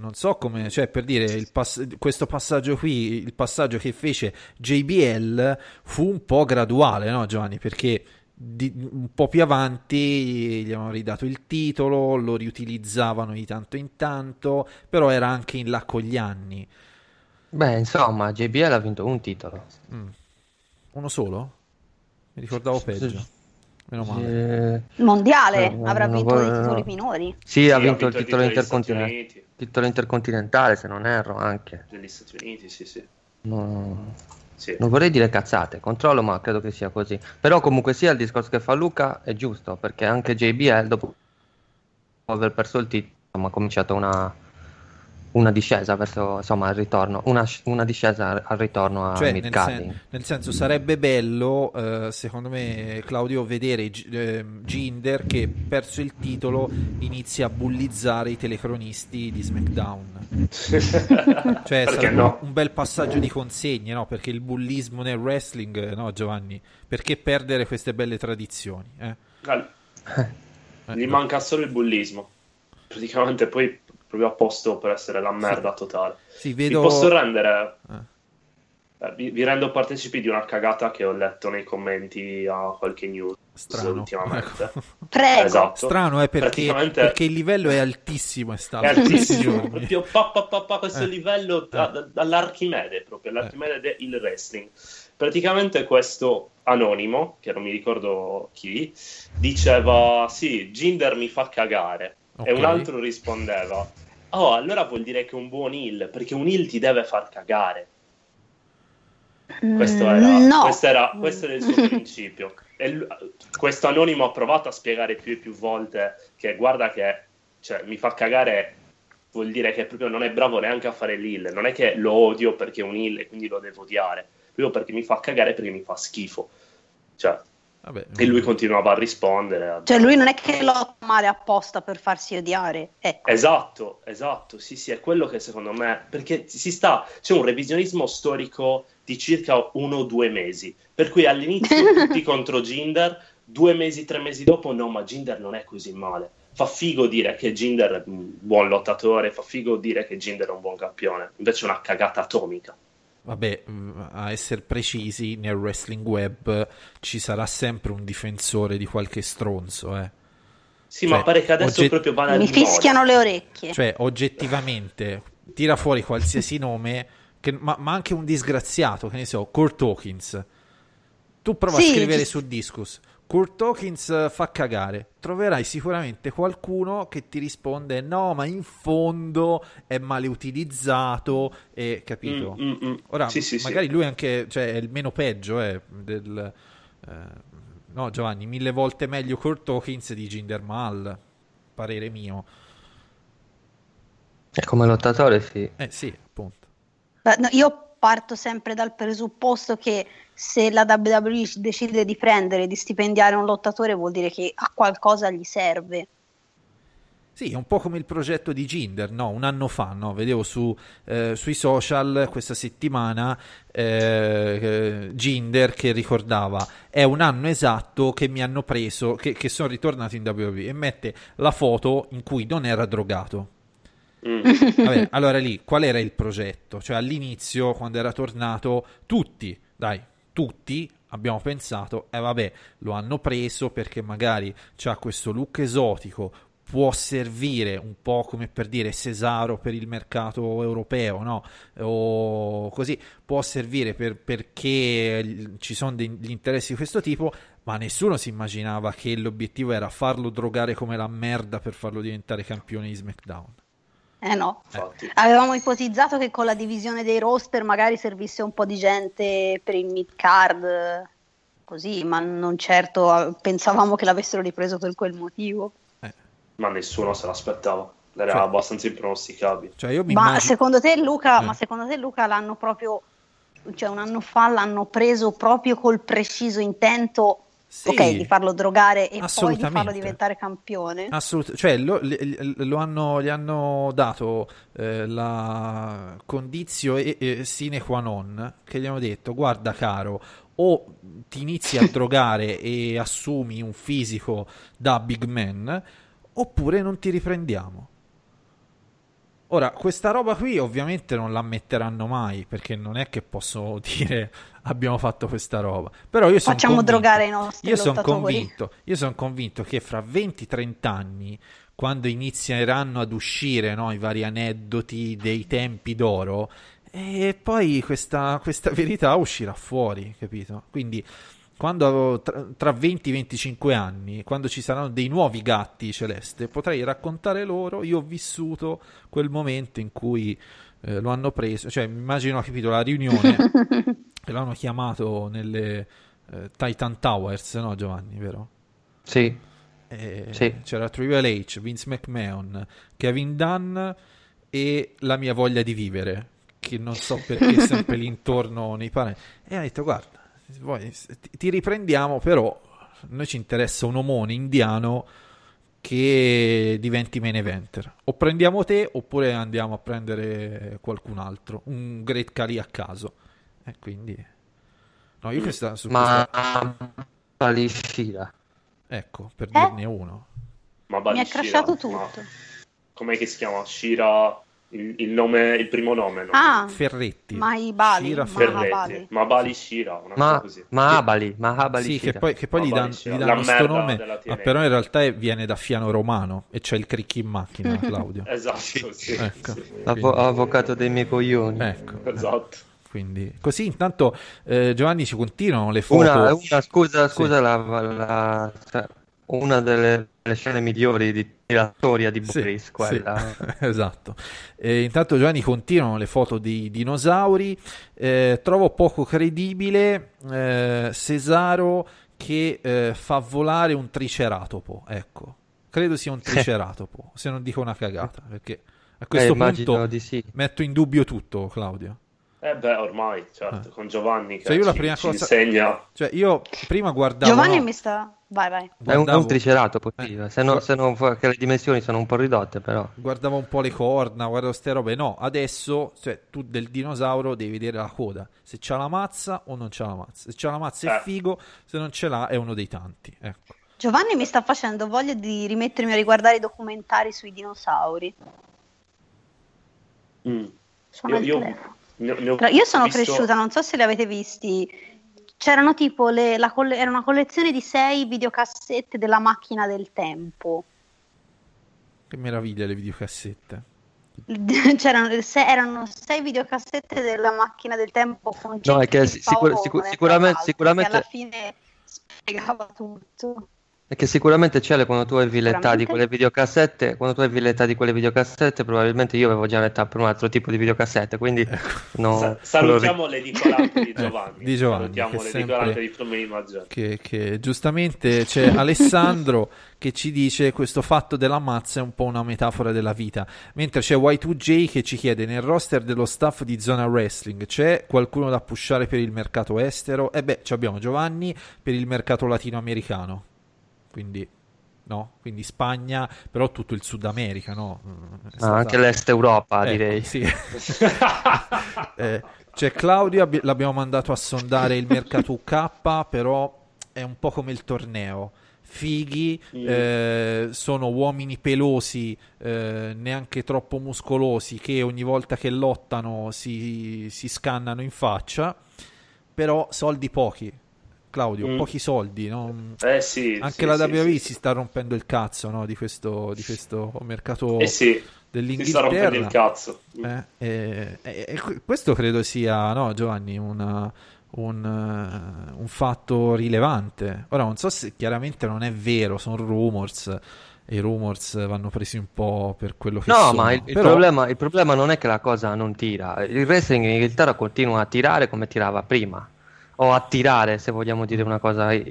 Non so come, cioè per dire, il pass- questo passaggio qui, il passaggio che fece JBL fu un po' graduale, no Giovanni? Perché di- un po' più avanti gli avevano ridato il titolo, lo riutilizzavano di tanto in tanto, però era anche in là con gli anni. Beh, insomma, JBL ha vinto un titolo. Mm. Uno solo? Mi ricordavo peggio. Meno male. Eh, mondiale, Eh, avrà vinto dei titoli minori. sì, ha Sì, vinto il titolo intercontinentale. Titolo intercontinentale, se non erro, anche. Degli Stati Uniti, sì, sì. No, Sì. non vorrei dire cazzate, controllo, ma credo che sia così. Però comunque sia il discorso che fa Luca è giusto, perché anche JBL dopo aver perso il titolo ha cominciato una, una discesa verso insomma il ritorno, una, una discesa al ritorno a Cioè, nel, sen- nel senso, sarebbe bello, eh, secondo me, Claudio, vedere G- ehm, Ginder che, perso il titolo, inizia a bullizzare i telecronisti di SmackDown. cioè, sarebbe no? un bel passaggio di consegne, no? Perché il bullismo nel wrestling, eh, no, Giovanni? Perché perdere queste belle tradizioni? Eh? Eh, Gli no. manca solo il bullismo. Praticamente poi proprio a posto per essere la merda totale. Sì, Vi vedo... posso rendere... Eh, Vi, vi rendo partecipi di una cagata che ho letto nei commenti a qualche news Strano. ultimamente. Ecco. Prego. Esatto. Strano è perché, Praticamente- perché il livello è altissimo, è stato È altissimo, proprio pa, pa, pa, pa, questo Eh. livello da- da- dall'Archimede proprio, l'Archimede del wrestling. Praticamente questo anonimo, che non mi ricordo chi, diceva sì, Ginder mi fa cagare. E Ok. un altro rispondeva, oh, allora vuol dire che è un buon heel, perché un heel ti deve far cagare. Questo era, Mm, no. questo era, questo era il suo principio. E l- questo anonimo ha provato a spiegare più e più volte che guarda che cioè, mi fa cagare vuol dire che proprio non è bravo neanche a fare l'heal. Non è che lo odio perché è un heal e quindi lo devo odiare, proprio perché mi fa cagare perché mi fa schifo. Cioè, Vabbè, e lui continuava a rispondere. a- Cioè lui non è che lotta male apposta per farsi odiare. Ecco. Esatto, esatto, sì, sì, è quello che secondo me, perché si sta, c'è un revisionismo storico di circa uno o due mesi, per cui all'inizio tutti contro Ginder, due mesi, tre mesi dopo, no, ma Ginder non è così male. Fa figo dire che Ginder è un buon lottatore, fa figo dire che Ginder è un buon campione, invece è una cagata atomica. Vabbè, mm, a essere precisi, nel wrestling web ci sarà sempre un difensore di qualche stronzo, eh. Sì, Cioè, ma pare che adesso ogget- proprio vada Mi moda. fischiano le orecchie. Cioè, oggettivamente, tira fuori qualsiasi nome, che- ma, ma anche un disgraziato, che ne so, Kurt Hawkins. Tu prova Sì, a scrivere ci- su Discus. Kurt Hawkins eh, fa cagare. Troverai sicuramente qualcuno che ti risponde: No, ma in fondo è male utilizzato. E capito? Mm, mm, mm. Ora, Sì, sì, sì. magari lui anche, cioè, è il meno peggio eh, del. eh, no, Giovanni, mille volte meglio Kurt Hawkins di Jinder Mahal. Parere mio. E come lottatore sì. Eh sì, appunto. No, io parto sempre dal presupposto che se la WWE decide di prendere, di stipendiare un lottatore, vuol dire che a qualcosa gli serve. Sì, è un po' come il progetto di Ginder, no? Un anno fa, no? Vedevo su, eh, sui social questa settimana eh, Ginder che ricordava è un anno esatto che mi hanno preso, che, che sono ritornato in WWE e mette la foto in cui non era drogato. Mm. Vabbè, allora lì qual era il progetto? Cioè all'inizio, quando era tornato, tutti, dai, tutti abbiamo pensato, eh vabbè, lo hanno preso perché magari c'ha questo look esotico, può servire un po' come per dire Cesaro per il mercato europeo, no? O così, può servire per- perché ci sono degli interessi di questo tipo, ma nessuno si immaginava che l'obiettivo era farlo drogare come la merda per farlo diventare campione di SmackDown. Eh no. Infatti. Avevamo ipotizzato che con la divisione dei roster magari servisse un po' di gente per il mid card, eh, così, ma non certo eh, pensavamo che l'avessero ripreso per quel motivo. Ma nessuno se l'aspettava, era Cioè- abbastanza impronosticabile. Cioè io mi Ma immagino... secondo te Luca, Eh. ma secondo te Luca l'hanno proprio, cioè un anno fa l'hanno preso proprio col preciso intento, Sì. ok, di farlo drogare e poi di farlo diventare campione? Assolutamente, cioè lo, lo hanno, gli hanno dato eh, la condizione eh, sine qua non che gli hanno detto guarda caro o ti inizi a drogare e assumi un fisico da big man oppure non ti riprendiamo. Ora, questa roba qui ovviamente non la metteranno mai perché non è che posso dire abbiamo fatto questa roba. Però io sono Facciamo convinto, drogare i nostri io sono convinto, io sono convinto che fra 20-30 anni, quando inizieranno ad uscire no, i vari aneddoti dei tempi d'oro, e poi questa, questa verità uscirà fuori, capito? Quindi quando tra, tra 20-25 anni, quando ci saranno dei nuovi gatti celeste, potrei raccontare loro, io ho vissuto quel momento in cui eh, lo hanno preso, cioè mi immagino, capito, la riunione, e l'hanno chiamato nelle eh, Titan Towers, no Giovanni, vero? Sì, Eh, Sì. C'era Triple H, Vince McMahon, Kevin Dunn e la mia voglia di vivere, che non so perché è sempre lì intorno nei parenti. E ha detto, guarda, vuoi- ti- riprendiamo, però a noi ci interessa un omone indiano che diventi main eventer. O prendiamo te oppure andiamo a prendere qualcun altro, un Great Kali a caso. E quindi... No, io questa, su Ma questa- Palishira. Ecco, per Eh? dirne uno. Ma Mi Shira, crashato ma tutto. Com'è che si chiama? Shira, il, il nome, il primo nome, no? Ah, Ferretti. Maibali, Shira Ferretti. Mahabali. Ma Bali Shira, una cosa Ma, così. Mahabali, Mahabali Sì, che Shira. poi, che poi gli, dan- sì, gli danno sto merda nome, della ma però in realtà è- viene da Fiano Romano e c'è il cricchi in macchina, Claudio. Esatto, sì. Ecco, L'avo- quindi- avvocato dei miei coglioni. ecco, eh, Esatto. quindi così intanto eh, Giovanni ci continuano le foto. Una, una- scusa, Sì. scusa la, la- una delle, delle scene migliori di, della storia di Sì, Boris, quella. sì, esatto. E intanto Giovanni continuano le foto di dinosauri. Eh, trovo poco credibile eh, Cesaro che eh, fa volare un triceratopo. Ecco, credo sia un triceratopo, se non dico una cagata, perché a questo Eh, immagino punto di sì. metto in dubbio tutto, Claudio. Eh beh, ormai, certo, con Giovanni che Cioè, io la prima ci cosa- insegna. Cioè, io prima guardavo Giovanni no, mi sta... Vai, vai. È un, è guardavo- un triceratopo, Eh, se, no, se che le dimensioni sono un po' ridotte, però. guardavo un po' le corna, guardavo ste robe. No, adesso cioè, tu del dinosauro devi vedere la coda. Se c'ha la mazza o non c'ha la mazza. Se c'ha la mazza è Eh. figo, se non ce l'ha è uno dei tanti. Ecco. Giovanni mi sta facendo voglia di rimettermi a riguardare i documentari sui dinosauri. Mm. Suona Io, io, ne- ne ho io sono visto- cresciuta, non so se li avete visti. C'erano tipo le, la colle- era una collezione di sei videocassette della macchina del tempo. Che meraviglia le videocassette. C'erano se- erano sei videocassette della macchina del tempo con No, è che sicur- sicur- sicuramente- sicuramente- che alla fine spiegava tutto. È che sicuramente c'è quando tu avevi l'età di quelle videocassette, quando tu avevi l'età di quelle videocassette, probabilmente io avevo già l'età per un altro tipo di videocassette, quindi no, Sa- salutiamo l'edicolante di Eh, Giovanni. di Giovanni, salutiamo che l'edicolante sempre- di Problemi Maggiori. Che, che giustamente c'è Alessandro che ci dice questo fatto della mazza è un po' una metafora della vita. Mentre c'è Y2J che ci chiede nel roster dello staff di Zona Wrestling c'è qualcuno da pushare per il mercato estero? E beh, ci abbiamo Giovanni per il mercato latinoamericano. Quindi no, quindi Spagna, però tutto il Sud America, no? Mm, Ah, stata- anche l'Est Europa, Ecco, direi. sì. Eh, c'è Claudio, abbi- l'abbiamo mandato a sondare il mercato UK, però è un po' come il torneo. Fighi, eh, sono uomini pelosi, eh, neanche troppo muscolosi, che ogni volta che lottano si, si scannano in faccia, però soldi pochi. Claudio, Mm. pochi soldi, no? Eh sì, Anche sì, la WWE sì, si sta rompendo il cazzo no, di, questo, di questo mercato Eh sì, si sta dell'Inghilterra. rompendo il cazzo. Eh, eh, eh, eh, que- questo credo sia, no, Giovanni, una- un, eh, un fatto rilevante. Ora non so se chiaramente non è vero, sono rumors. E i rumors vanno presi un po' per quello che No, sono. ma il, il Però- problema, il problema non è che la cosa non tira. Il wrestling in Inghilterra continua a tirare come tirava prima, o a tirare, se vogliamo dire una cosa i-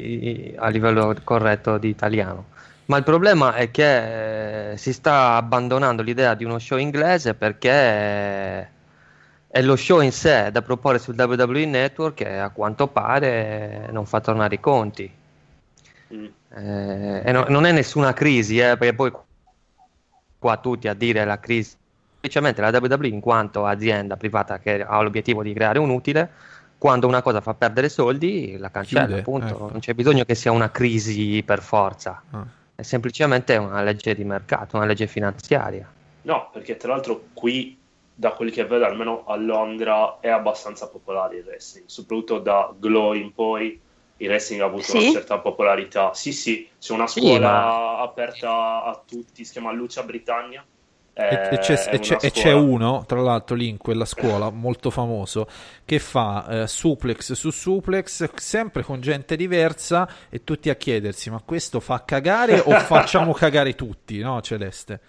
i- a livello corretto di italiano. Ma il problema è che eh, si sta abbandonando l'idea di uno show inglese perché è, è lo show in sé da proporre sul WWE Network che a quanto pare non fa tornare i conti. Mm. Eh, e no- non è nessuna crisi, eh, perché poi qua tutti a dire la crisi, semplicemente la WWE in quanto azienda privata che ha l'obiettivo di creare un utile, quando una cosa fa perdere soldi la cancella, Chiude, appunto, ecco. non c'è bisogno che sia una crisi per forza, Ah. è semplicemente una legge di mercato, una legge finanziaria. No, perché tra l'altro qui, da quel che vedo, almeno a Londra, è abbastanza popolare il wrestling, soprattutto da Glow in poi. Il wrestling ha avuto Sì? una certa popolarità. Sì, sì, c'è una Sì, scuola ma- aperta a tutti, si chiama Lucia Britannia. E, Eh, e c'è, e c'è- e c'è uno, tra l'altro, lì in quella scuola molto famoso che fa eh, suplex su suplex, sempre con gente diversa, e tutti a chiedersi: ma questo fa cagare o facciamo cagare tutti? No, Celeste?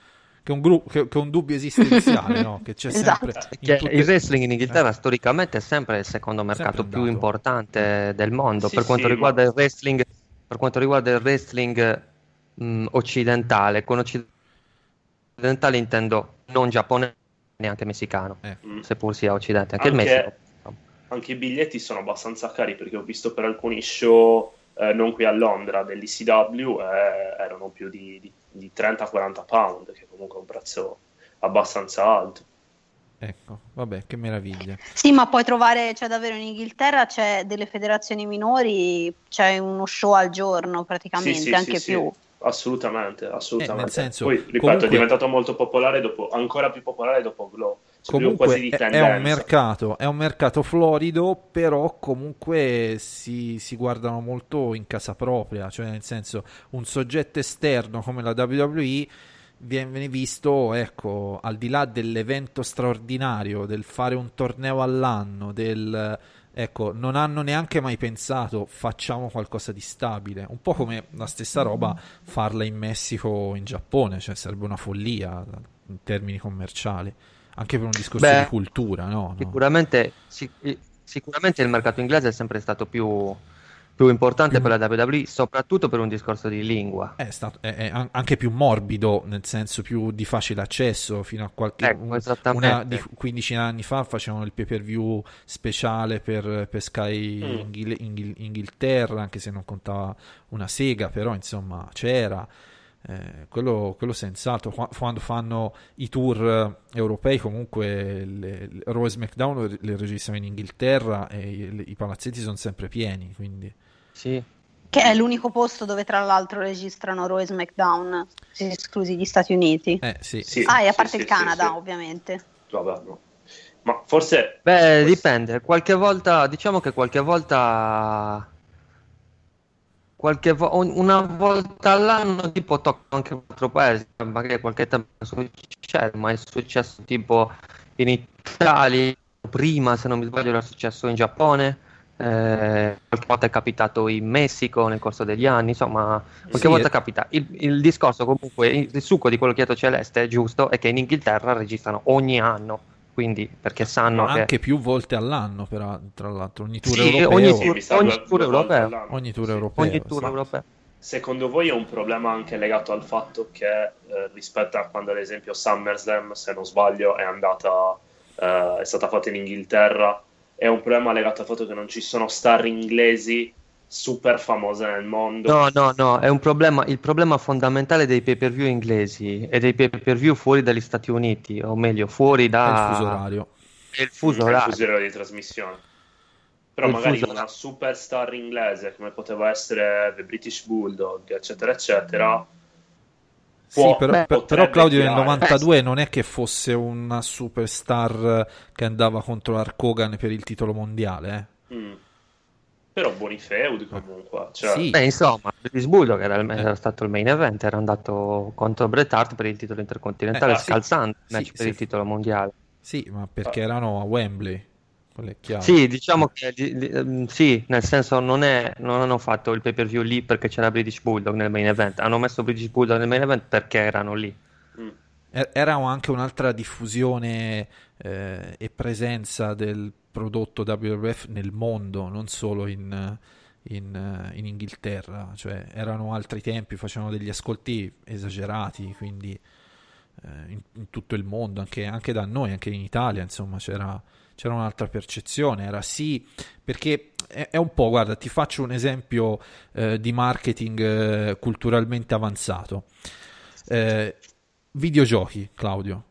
Che è un, gru- che, che è un dubbio esistenziale, no? Che c'è sempre. Esatto. in Che tutte- il wrestling in Inghilterra storicamente è sempre il secondo mercato Sempre più importante del mondo Sì, per quanto sì, ma- il wrestling per quanto riguarda il wrestling mh, occidentale con occidentale intendo non giapponese neanche messicano, Eh. Mm. seppur sia occidente. Anche, il Anche- Messico. Anche i biglietti sono abbastanza cari perché ho visto per alcuni show, eh, non qui a Londra, dell'ICW, eh, erano più di, di- di 30-40 pound, che comunque è un prezzo abbastanza alto. Ecco, vabbè, che meraviglia. Sì, ma puoi trovare, cioè davvero in Inghilterra c'è delle federazioni minori, c'è uno show al giorno praticamente, Sì, sì, anche sì, più. Assolutamente, assolutamente. Eh, nel senso, Poi, ripeto, comunque- è diventato molto popolare dopo, ancora più popolare dopo Glow. Cioè, Comunque è, un mercato, è un mercato florido, però comunque si, si guardano molto in casa propria, cioè nel senso un soggetto esterno come la WWE viene visto, ecco, al di là dell'evento straordinario, del fare un torneo all'anno, del ecco, non hanno neanche mai pensato facciamo qualcosa di stabile, un po' come la stessa roba farla in Messico o in Giappone, cioè sarebbe una follia in termini commerciali, anche per un discorso Beh, di cultura, no? Sicuramente, sic- sicuramente il mercato inglese è sempre stato più, più importante per la WWE, soprattutto per un discorso di lingua. È, stato, è, è an- anche più morbido, nel senso più di facile accesso. Fino a qualche Ecco, una di 15 anni fa facevano il pay per view speciale per, per Sky Mm. Inghil- Inghil- Inghilterra, anche se non contava una sega, però insomma c'era. Eh, quello, quello senz'altro Qua- quando fanno i tour europei comunque le, le Raw e SmackDown le registrano in Inghilterra e i, i palazzetti sono sempre pieni quindi Sì. Che è l'unico posto dove tra l'altro registrano Raw e SmackDown, esclusi gli Stati Uniti. eh sì, Sì, ah, e a parte sì, il sì, Canada, sì. ovviamente. Vabbè, no. Ma forse... Beh, questo- dipende. Qualche volta, diciamo che qualche volta, qualche vo- un- una volta all'anno, tipo tocca anche quattro paesi. Magari qualche tempo succede, ma è successo tipo in Italia, prima, se non mi sbaglio, era successo in Giappone. Eh, qualche volta è capitato in Messico nel corso degli anni, insomma, qualche Sì, volta capita. Il, il discorso, comunque, il, il succo di quello che ha detto Celeste è giusto, è che in Inghilterra registrano ogni anno, quindi perché sanno Ma che anche più volte all'anno, però, tra l'altro, ogni tour Sì, europeo. ogni Sì, tour- sa ogni tour volte europeo. ogni tour Sì. europeo. ogni tour sì. europeo. Secondo voi è un problema anche legato al fatto che eh, rispetto a quando ad esempio SummerSlam, se non sbaglio, è andata, eh, è stata fatta in Inghilterra, è un problema legato al fatto che non ci sono star inglesi super famose nel mondo? No, no, no, è un problema, il problema fondamentale dei pay per view inglesi e dei pay per view fuori dagli Stati Uniti, o meglio, fuori È da il fuso orario. è il fuso È il orario. fuso orario di trasmissione. Però Il magari fuso- una superstar inglese come poteva essere The British Bulldog, eccetera, eccetera. Sì, può- però, beh, per- però Claudio nel tirare. 92 non è che fosse una superstar che andava contro Hulk Hogan per il titolo mondiale. eh. Mm. Però buoni feud comunque. Cioè, Sì. Beh, insomma, British Bulldog era, il- era stato il main event, era andato contro Bret Hart per il titolo intercontinentale, Eh, ah, sì. scalzando Sì, match per sì. il titolo mondiale. Sì, ma perché erano a Wembley. Quello è chiaro. Sì, diciamo che di- di- ehm, sì, nel senso non, è, non hanno fatto il pay per view lì perché c'era British Bulldog nel main event, hanno messo British Bulldog nel main event perché erano lì. mm. E- Era anche un'altra diffusione eh, e presenza del prodotto WWF nel mondo, non solo in, in, in Inghilterra. Cioè, erano altri tempi, facevano degli ascolti esagerati, quindi eh, in, in tutto il mondo, anche, anche da noi, anche in Italia, insomma, c'era, c'era un'altra percezione. Era sì, perché è, è un po', guarda, ti faccio un esempio eh, di marketing eh, culturalmente avanzato. Eh, videogiochi, Claudio,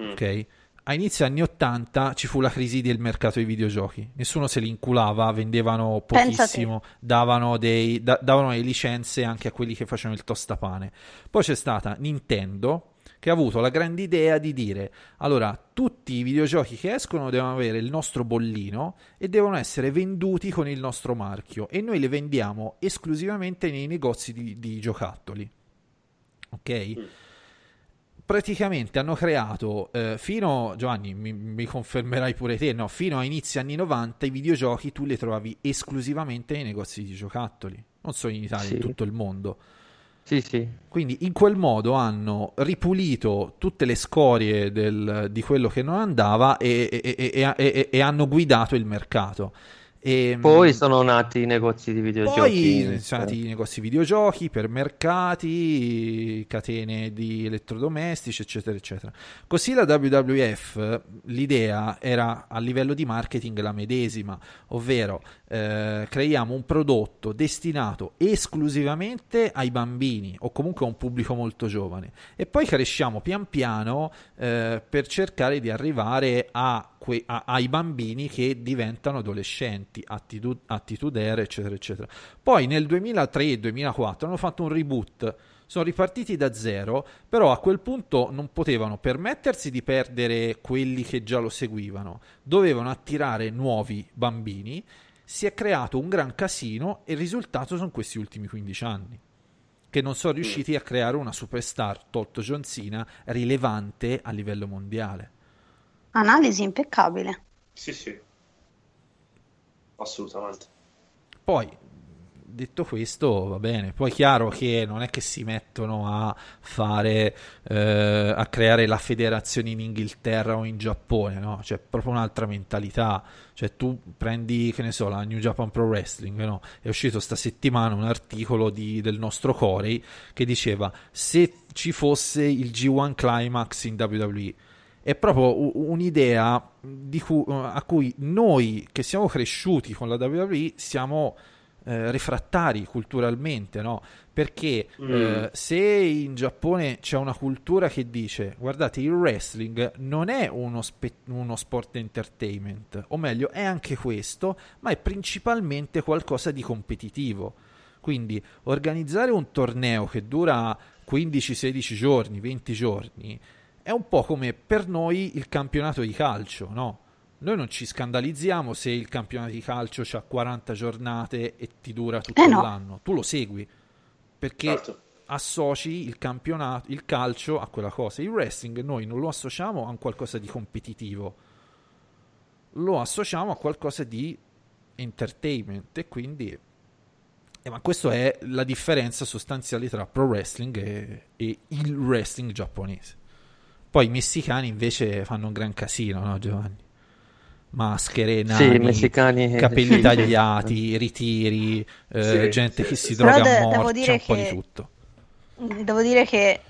Mm. ok? A inizio anni 80 ci fu la crisi del mercato dei videogiochi. Nessuno se li inculava, vendevano pochissimo, davano, dei, da- davano le licenze anche a quelli che facevano il tostapane. Poi c'è stata Nintendo che ha avuto la grande idea di dire allora tutti i videogiochi che escono devono avere il nostro bollino e devono essere venduti con il nostro marchio e noi le vendiamo esclusivamente nei negozi di, di giocattoli. Ok? Mm. praticamente hanno creato eh, fino Giovanni mi, mi confermerai pure te no fino a inizi anni 90 i videogiochi tu li trovavi esclusivamente nei negozi di giocattoli non solo in Italia Sì. in tutto il mondo Sì, sì. quindi in quel modo hanno ripulito tutte le scorie del- di quello che non andava e, e- e- e- hanno guidato il mercato E, Poi sono nati i negozi di videogiochi. poi sono nati i negozi di videogiochi, per mercati, catene di elettrodomestici, eccetera, eccetera. Così la WWF, l'idea era a livello di marketing la medesima, ovvero eh, creiamo un prodotto destinato esclusivamente ai bambini o comunque a un pubblico molto giovane e poi cresciamo pian piano eh, per cercare di arrivare a que- a- ai bambini che diventano adolescenti, attitu- attitudere, eccetera, eccetera. Poi nel 2003-2004 hanno fatto un reboot, sono ripartiti da zero, però a quel punto non potevano permettersi di perdere quelli che già lo seguivano, dovevano attirare nuovi bambini, si è creato un gran casino e il risultato sono questi ultimi 15 anni che non sono riusciti a creare una superstar, tolto John Cena, rilevante a livello mondiale. Analisi impeccabile. Sì, sì. Assolutamente. Poi, detto questo, va bene. Poi è chiaro che non è che si mettono a fare, eh, a creare la federazione in Inghilterra o in Giappone, no? C'è proprio un'altra mentalità. Cioè, tu prendi, che ne so, la New Japan Pro Wrestling, no? È uscito sta settimana un articolo di- del nostro Corey che diceva se ci fosse il G1 Climax in WWE è proprio un'idea cui- a cui noi che siamo cresciuti con la WWE siamo eh, refrattari culturalmente, no? Perché Mm. eh, se in Giappone c'è una cultura che dice guardate il wrestling non è uno, spe- uno sport entertainment, o meglio è anche questo, ma è principalmente qualcosa di competitivo. Quindi organizzare un torneo che dura 15-16 giorni, 20 giorni, è un po' come per noi il campionato di calcio, no? Noi non ci scandalizziamo se il campionato di calcio ha 40 giornate e ti dura tutto Eh no. l'anno. Tu lo segui perché Certo. associ il campionato, il calcio a quella cosa. Il wrestling noi non lo associamo a un qualcosa di competitivo, lo associamo a qualcosa di entertainment e quindi eh, ma questa è la differenza sostanziale tra pro wrestling e, e il wrestling giapponese. Poi i messicani invece fanno un gran casino, no Giovanni? Maschere, Sì, nani, messicani- capelli sì, sì. tagliati, ritiri, eh, Sì, gente sì, che sì, si sì. droga Però a de- morte, devo c'è dire un po' di che- tutto. Devo dire che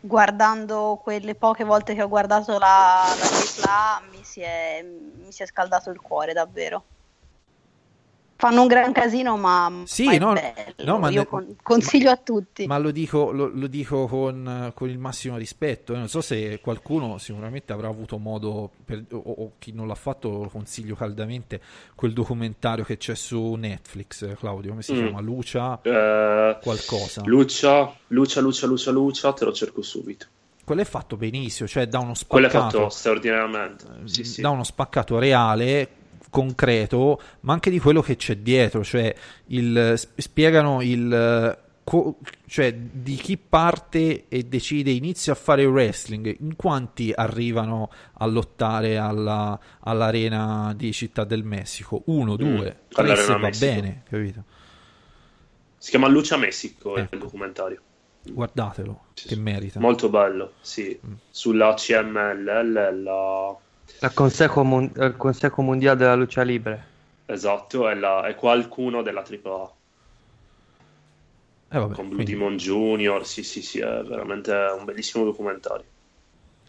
guardando quelle poche volte che ho guardato la, la AAA mi si, è, mi si è scaldato il cuore davvero. Fanno un gran casino, ma, Sì, ma no, no, ma Io ne- con- consiglio a tutti. Ma lo dico, lo, lo dico con, con il massimo rispetto. eh. Non so se qualcuno sicuramente avrà avuto modo, per- o, o chi non l'ha fatto, lo consiglio caldamente. Quel documentario che c'è su Netflix, eh, Claudio, come si Mm. chiama? Lucia Eh, qualcosa. Lucia, Lucia, Lucia, Lucia, Lucia, te lo cerco subito. Quello è fatto benissimo, cioè da uno Quello è spaccato, fatto straordinariamente. Sì, sì. da uno spaccato reale, concreto, ma anche di quello che c'è dietro. Cioè, il, sp- spiegano il. co- cioè, di chi parte e decide inizia a fare wrestling, in quanti arrivano a lottare alla- all'arena di Città del Messico? Uno, due, tre se va Messico. bene, capito? Si chiama Lucia Messico Ecco. il documentario. Guardatelo, che merita. Molto bello, sì. Mm. Sulla CMLL, la... Il Consejo, Mon- il Consejo Mundiale della Lucha Libre. esatto, è, la- è qualcuno della AAA. Eh, vabbè, Con Blue quindi- Demon Junior, sì, sì, sì, è veramente un bellissimo documentario.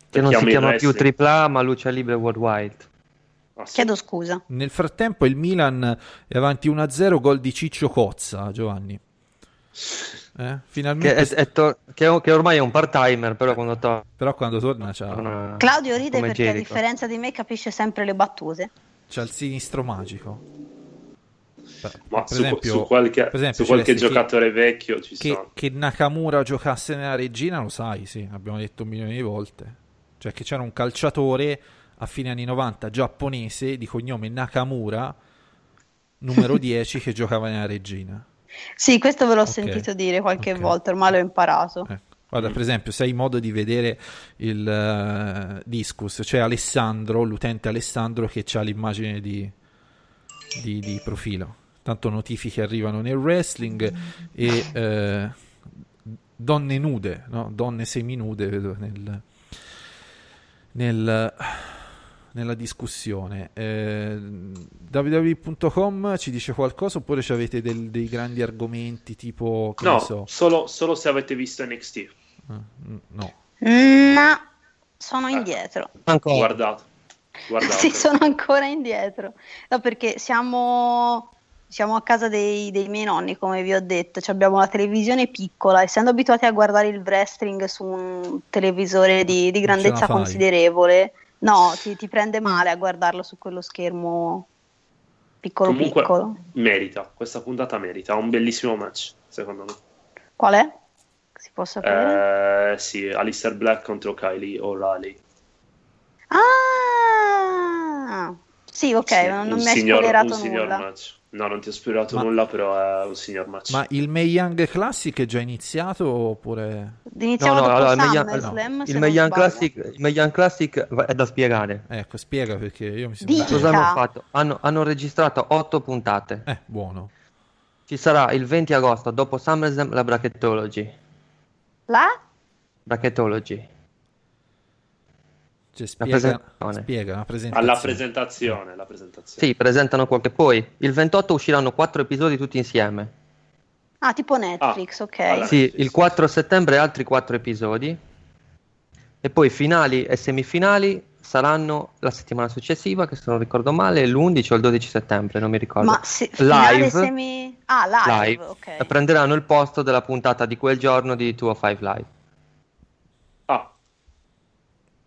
Che non si chiama più. AAA, ma Lucha Libre Worldwide. Ah, sì. Chiedo scusa. Nel frattempo il Milan è avanti 1-0, gol di Ciccio Cozza, Giovanni. Eh? Che, Finalmente, è- è to- che- che ormai è un part-timer, però quando torna... però quando torna c'ha, Claudio ride perché a Jericho. differenza di me capisce sempre le battute. c'ha il sinistro magico. Ma per su, esempio, su qualche, per esempio, su qualche Celeste, che- giocatore vecchio ci che, sta. che Nakamura giocasse nella regina, lo sai, sì, abbiamo detto un milione di volte. Cioè che c'era un calciatore a fine anni 90 giapponese di cognome Nakamura, numero 10, che giocava nella regina. Sì, questo ve l'ho Ok, sentito dire qualche ok. volta, ormai l'ho imparato. Ecco. Guarda, per esempio, se hai modo di vedere il eh, Discus, c'è Alessandro, l'utente Alessandro che ha l'immagine di, di- di profilo. Tanto notifiche arrivano nel wrestling e eh, donne nude, no? donne seminude, vedo nel, nel nella discussione. Eh, www.com ci dice qualcosa oppure ci avete del- dei grandi argomenti tipo, No, so? solo, solo se avete visto NXT. Ah, mm, no. No, sono indietro. Ancora. Guardate. Guardate. Sì, sono ancora indietro. No, perché siamo, siamo a casa dei, dei miei nonni, come vi ho detto. Cioè, abbiamo la televisione piccola, essendo abituati a guardare il wrestling su un televisore di, di grandezza fai. considerevole. No, ti, ti prende male a guardarlo su quello schermo piccolo Comunque piccolo. merita, questa puntata merita, un bellissimo match, secondo me. Qual è? Si può sapere? Eh, sì, Alistair Black contro Kylie O'Reilly. Ah! Sì, ok, Sì, non, mi hai signor- spoilerato un signor nulla. match. No, non ti ho spoilerato Ma- nulla, però è un signor match. Ma il Mae Young Classic è già iniziato oppure... Iniziamo No, no, dopo allora, Young- SummerSlam, se Il Mae Young. Classic, il Mae Young Classic è da spiegare. Ecco, spiega perché io mi sembra... Cosa hanno fatto? Hanno, hanno registrato 8 puntate. Eh, buono. Ci sarà il 20 agosto, dopo SummerSlam, la Bracketology. La? Bracketology. Cioè, La spiega, presentazione. spiega la presentazione. Alla presentazione, la presentazione. Sì, presentano qualche... Poi, il 28 usciranno 4 episodi tutti insieme. Ah, tipo Netflix, ok. allora. Sì, Netflix. il 4 settembre altri 4 episodi. E poi finali e semifinali saranno la settimana successiva, che se non ricordo male, l'11 o il 12 settembre, non mi ricordo. Ma se, live, semi... Ah, live, live, ok. e prenderanno il posto della puntata di quel giorno di 205 Live.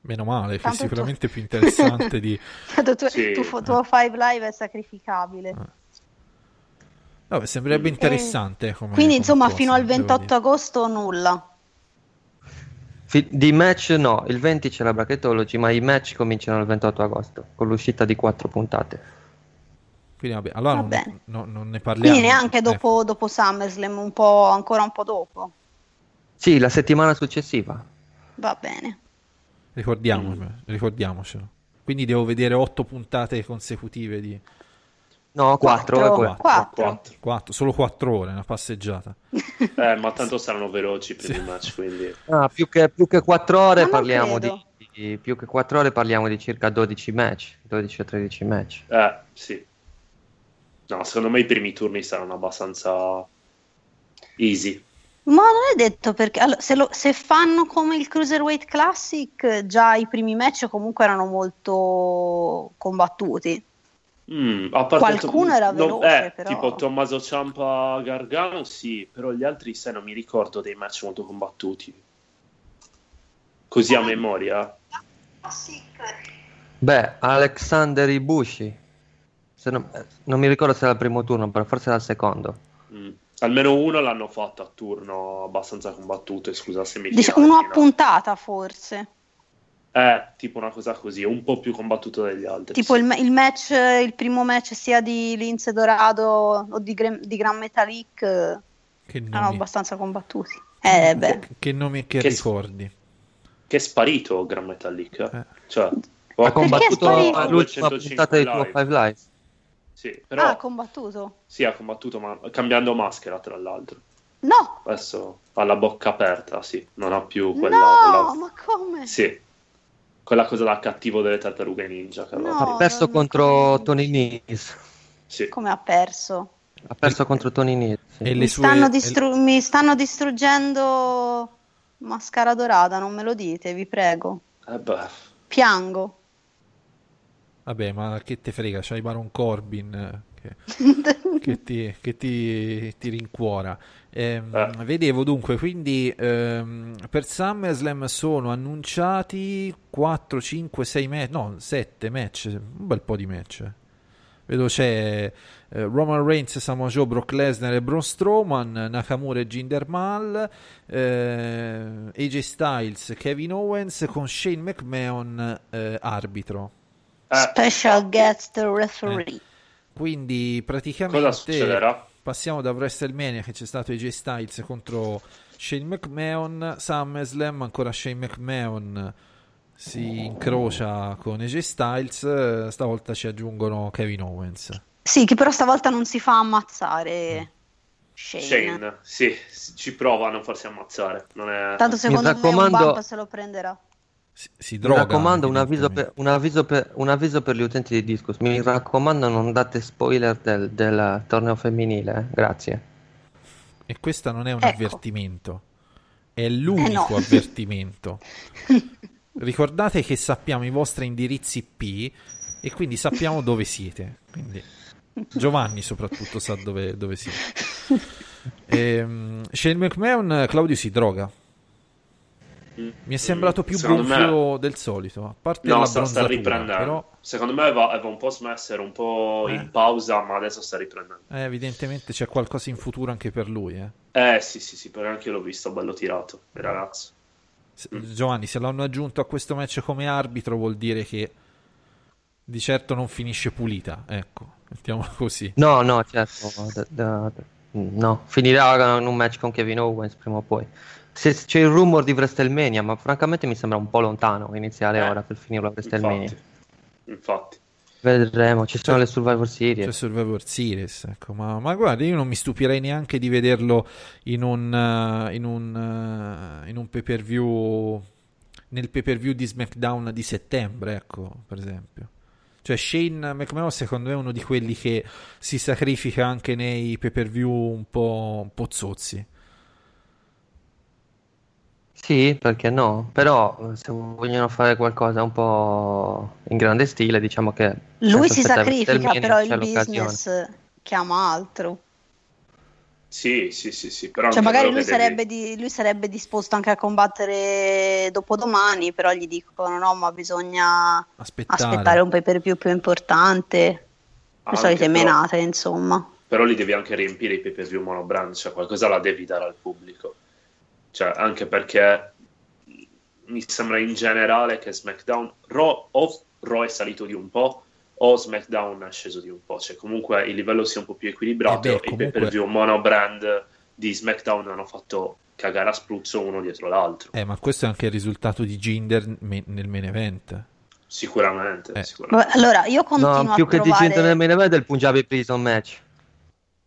Ah, Meno male, che è Tanto tu- sicuramente più interessante di... Tanto tu, Sì. tu, tu, tuo Five Live è sacrificabile. Vabbè, sembrerebbe interessante come- Quindi, come insomma, cosa, fino al devo 28 dire. agosto nulla. Di match no, il 20 c'è la bracketology, ma i match cominciano il 28 agosto, con l'uscita di 4 puntate. Quindi, vabbè, allora Va non, no- non ne parliamo. Quindi neanche Eh, dopo, dopo SummerSlam, un po', ancora un po' dopo. Sì, la settimana successiva. Va bene. Ricordiamo- Mm. ricordiamocelo. Quindi devo vedere otto puntate consecutive di No, 4 Quattro. e poi. Quattro. 4. quattro, solo quattro ore, una passeggiata. Eh, ma tanto saranno veloci i primi match, quindi... Ah, più che, più che 4 ore parliamo credo. di, di- più che 4 ore parliamo di circa 12 match, 12 o 13 match. Eh, sì. No, secondo me i primi turni saranno abbastanza easy. Ma non è detto perché allora, se, lo- se fanno come il Cruiserweight Classic, già i primi match comunque erano molto combattuti. Mm, a parte Qualcuno era no, veloce, eh, però. tipo Tommaso Ciampa Gargano, sì, però gli altri sai non mi ricordo dei match molto combattuti. Così a memoria. Beh, Alexander Ibushi. Se non, eh, non mi ricordo se era il primo turno, però forse era il secondo. Mm. Almeno uno l'hanno fatto a turno abbastanza combattuto, e scusa se mi Dice, uno a puntata forse. Eh, tipo una cosa così, un po' più combattuto degli altri. Tipo sì. il, il match, il primo match sia di Lince Dorado o di, di Gran Metalik Che erano nomi, abbastanza combattuti. Eh beh, che, nomi che Che- ricordi. Che è sparito Gran Metallic. eh. Cioè, Ha combattuto sparito? l'ultima 205 puntata di live. 205 Live. Sì, però ah, ha combattuto? sì, ha combattuto, ma cambiando maschera, tra l'altro. No, Adesso ha la bocca aperta, sì, non ha più quella... no, quella- ma come? Sì, quella cosa da cattivo delle tartarughe ninja che No. Ha perso contro Tony Nese. Sì. Come ha perso? Ha perso contro Tony Nese. sì. E le Mi sue- stanno, e- distru- mi stanno distruggendo Mascara Dorata, non me lo dite, vi prego. Eh beh, Piango. Vabbè, ma che te frega, c'hai Baron Corbin eh, che, che ti, che ti- ti rincuora. Ehm, Eh. Vedevo dunque, quindi ehm, per SummerSlam sono annunciati 4, 5, 6 match, no, 7 match, un bel po' di match. Vedo c'è eh, Roman Reigns, Samoa Joe, Brock Lesnar e Braun Strowman, Nakamura e Jinder Mahal, eh, AJ Styles, Kevin Owens con Shane McMahon eh, arbitro. Eh, Special guest referee. Quindi praticamente passiamo da WrestleMania che c'è stato AJ Styles contro Shane McMahon, SummerSlam ancora Shane McMahon si incrocia con AJ Styles, eh, stavolta ci aggiungono Kevin Owens. Sì, che però stavolta non si fa ammazzare Shane. Shane, sì, ci prova a non farsi ammazzare. Non è... Tanto secondo me un bump se lo prenderà. Si, si Mi droga. raccomando, un avviso, per, un, avviso per, un avviso per gli utenti di Discus. Mi raccomando, non date spoiler del, del torneo femminile. eh. Grazie. E questo non è un Ecco. avvertimento, è l'unico no. avvertimento. Ricordate che sappiamo i vostri indirizzi IP e quindi sappiamo dove siete. Quindi Giovanni soprattutto sa dove, dove siete. Ehm, Shane McMahon, Claudio si droga. Mi è sembrato più Secondo me- gonfio del solito, a parte No, la sta, sta riprendendo. però Secondo me aveva, aveva un po' smesso, era un po' Eh. in pausa, ma adesso sta riprendendo. eh, evidentemente c'è qualcosa in futuro anche per lui. eh. Eh sì, sì, sì, perché anche io l'ho visto bello tirato, il ragazzo. Se- Giovanni, se l'hanno aggiunto a questo match come arbitro vuol dire che di certo non finisce pulita, ecco, mettiamola così. No, no, certo. da- da- da- no, finirà in un match con Kevin Owens prima o poi. Se c'è il rumor di WrestleMania, ma francamente mi sembra un po' lontano iniziare Eh, ora per finire la WrestleMania. Infatti, infatti. Vedremo, ci sono le Survivor Series. C'è Survivor Series, ecco, ma, ma guarda, io non mi stupirei neanche di vederlo in un, eh, in un, eh, in un pay per view, nel pay per view di SmackDown di settembre, ecco, per esempio. Cioè, Shane McMahon, secondo me, è uno di quelli che si sacrifica anche nei pay per view un po', un po' zozzi. Sì, perché no? Però eh, se vogliono fare qualcosa un po' in grande stile, diciamo che Lui si sacrifica, però il l'occasione. business chiama altro. Sì, sì, sì, sì, però Cioè, magari lui sarebbe, di- lui sarebbe disposto anche a combattere dopodomani, però gli dicono no, ma bisogna Aspettare. aspettare un pay per view più importante. Le solite menate, insomma. Però li devi anche riempire i pay per view monobrand, cioè qualcosa la devi dare al pubblico. Cioè, anche perché mi sembra in generale che SmackDown Raw, o Raw è salito di un po' o SmackDown è sceso di un po', cioè comunque il livello sia un po' più equilibrato Eh beh, e i comunque- pay per view monobrand di SmackDown hanno fatto cagare a spruzzo uno dietro l'altro. Eh, ma questo è anche il risultato di Jinder me- nel main event. Sicuramente, Eh. sicuramente. Allora, io continuo No, più che di. Cinto nel main event è il Punjabi Prison match.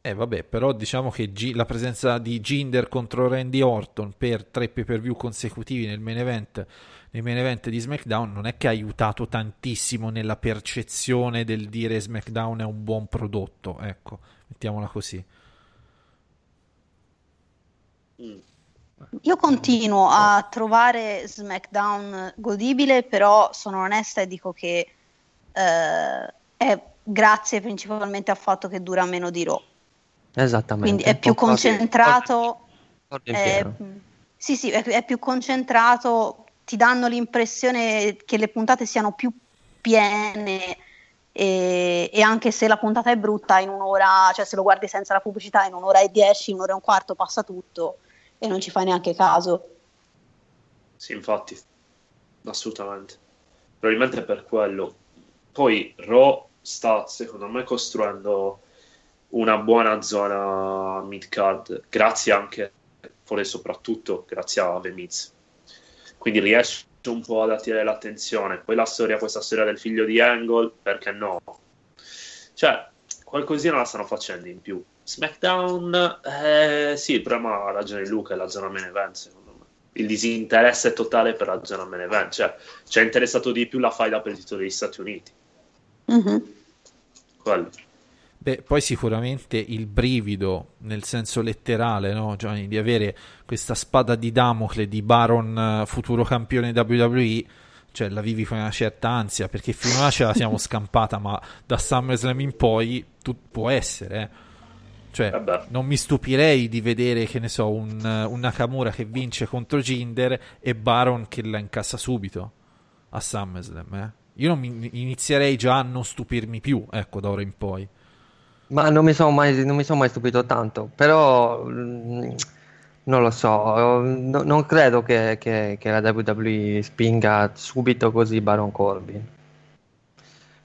Eh vabbè, però diciamo che Gi- la presenza di Jinder contro Randy Orton per tre pay per view consecutivi nel main event, nei main event di SmackDown non è che ha aiutato tantissimo nella percezione del dire SmackDown è un buon prodotto, ecco, mettiamola così. Io continuo a trovare SmackDown godibile, però sono onesta e dico che eh, è grazie principalmente al fatto che dura meno di Raw. Esattamente. Quindi è più concentrato. è- pieno. sì, sì, è, è più concentrato, ti danno l'impressione che le puntate siano più piene e, e anche se la puntata è brutta, in un'ora, cioè se lo guardi senza la pubblicità, in un'ora e dieci, un'ora e un quarto passa tutto e non ci fai neanche caso. Sì, infatti, assolutamente. Probabilmente è per quello. Poi Raw sta, secondo me, costruendo una buona zona mid-card, grazie anche, forse soprattutto, grazie a The Miz. Quindi riesce un po' ad attirare l'attenzione. Poi la storia, questa storia del figlio di Angle, perché no? Cioè, qualcosina la stanno facendo in più. SmackDown, eh, sì, il problema ha ragione Luca è la zona main event, secondo me. Il disinteresse totale per la zona main event, cioè ci è interessato di più la faida per il titolo degli Stati Uniti. Mhm. Quello. Beh, poi sicuramente il brivido, nel senso letterale, no, Gianni, di avere questa spada di Damocle di Baron eh, futuro campione WWE, cioè la vivi con una certa ansia, perché finora ce la siamo scampata, ma da SummerSlam in poi tu, può essere, eh. Cioè, Vabbè. non mi stupirei di vedere, che ne so, un, un Nakamura che vince contro Jinder e Baron che la incassa subito a SummerSlam, eh. Io non mi, inizierei già a non stupirmi più, ecco, da ora in poi. Ma non mi sono mai, non mi sono mai stupito tanto, però mm, non lo so, no- non credo che, che- che la WWE spinga subito così Baron Corbin.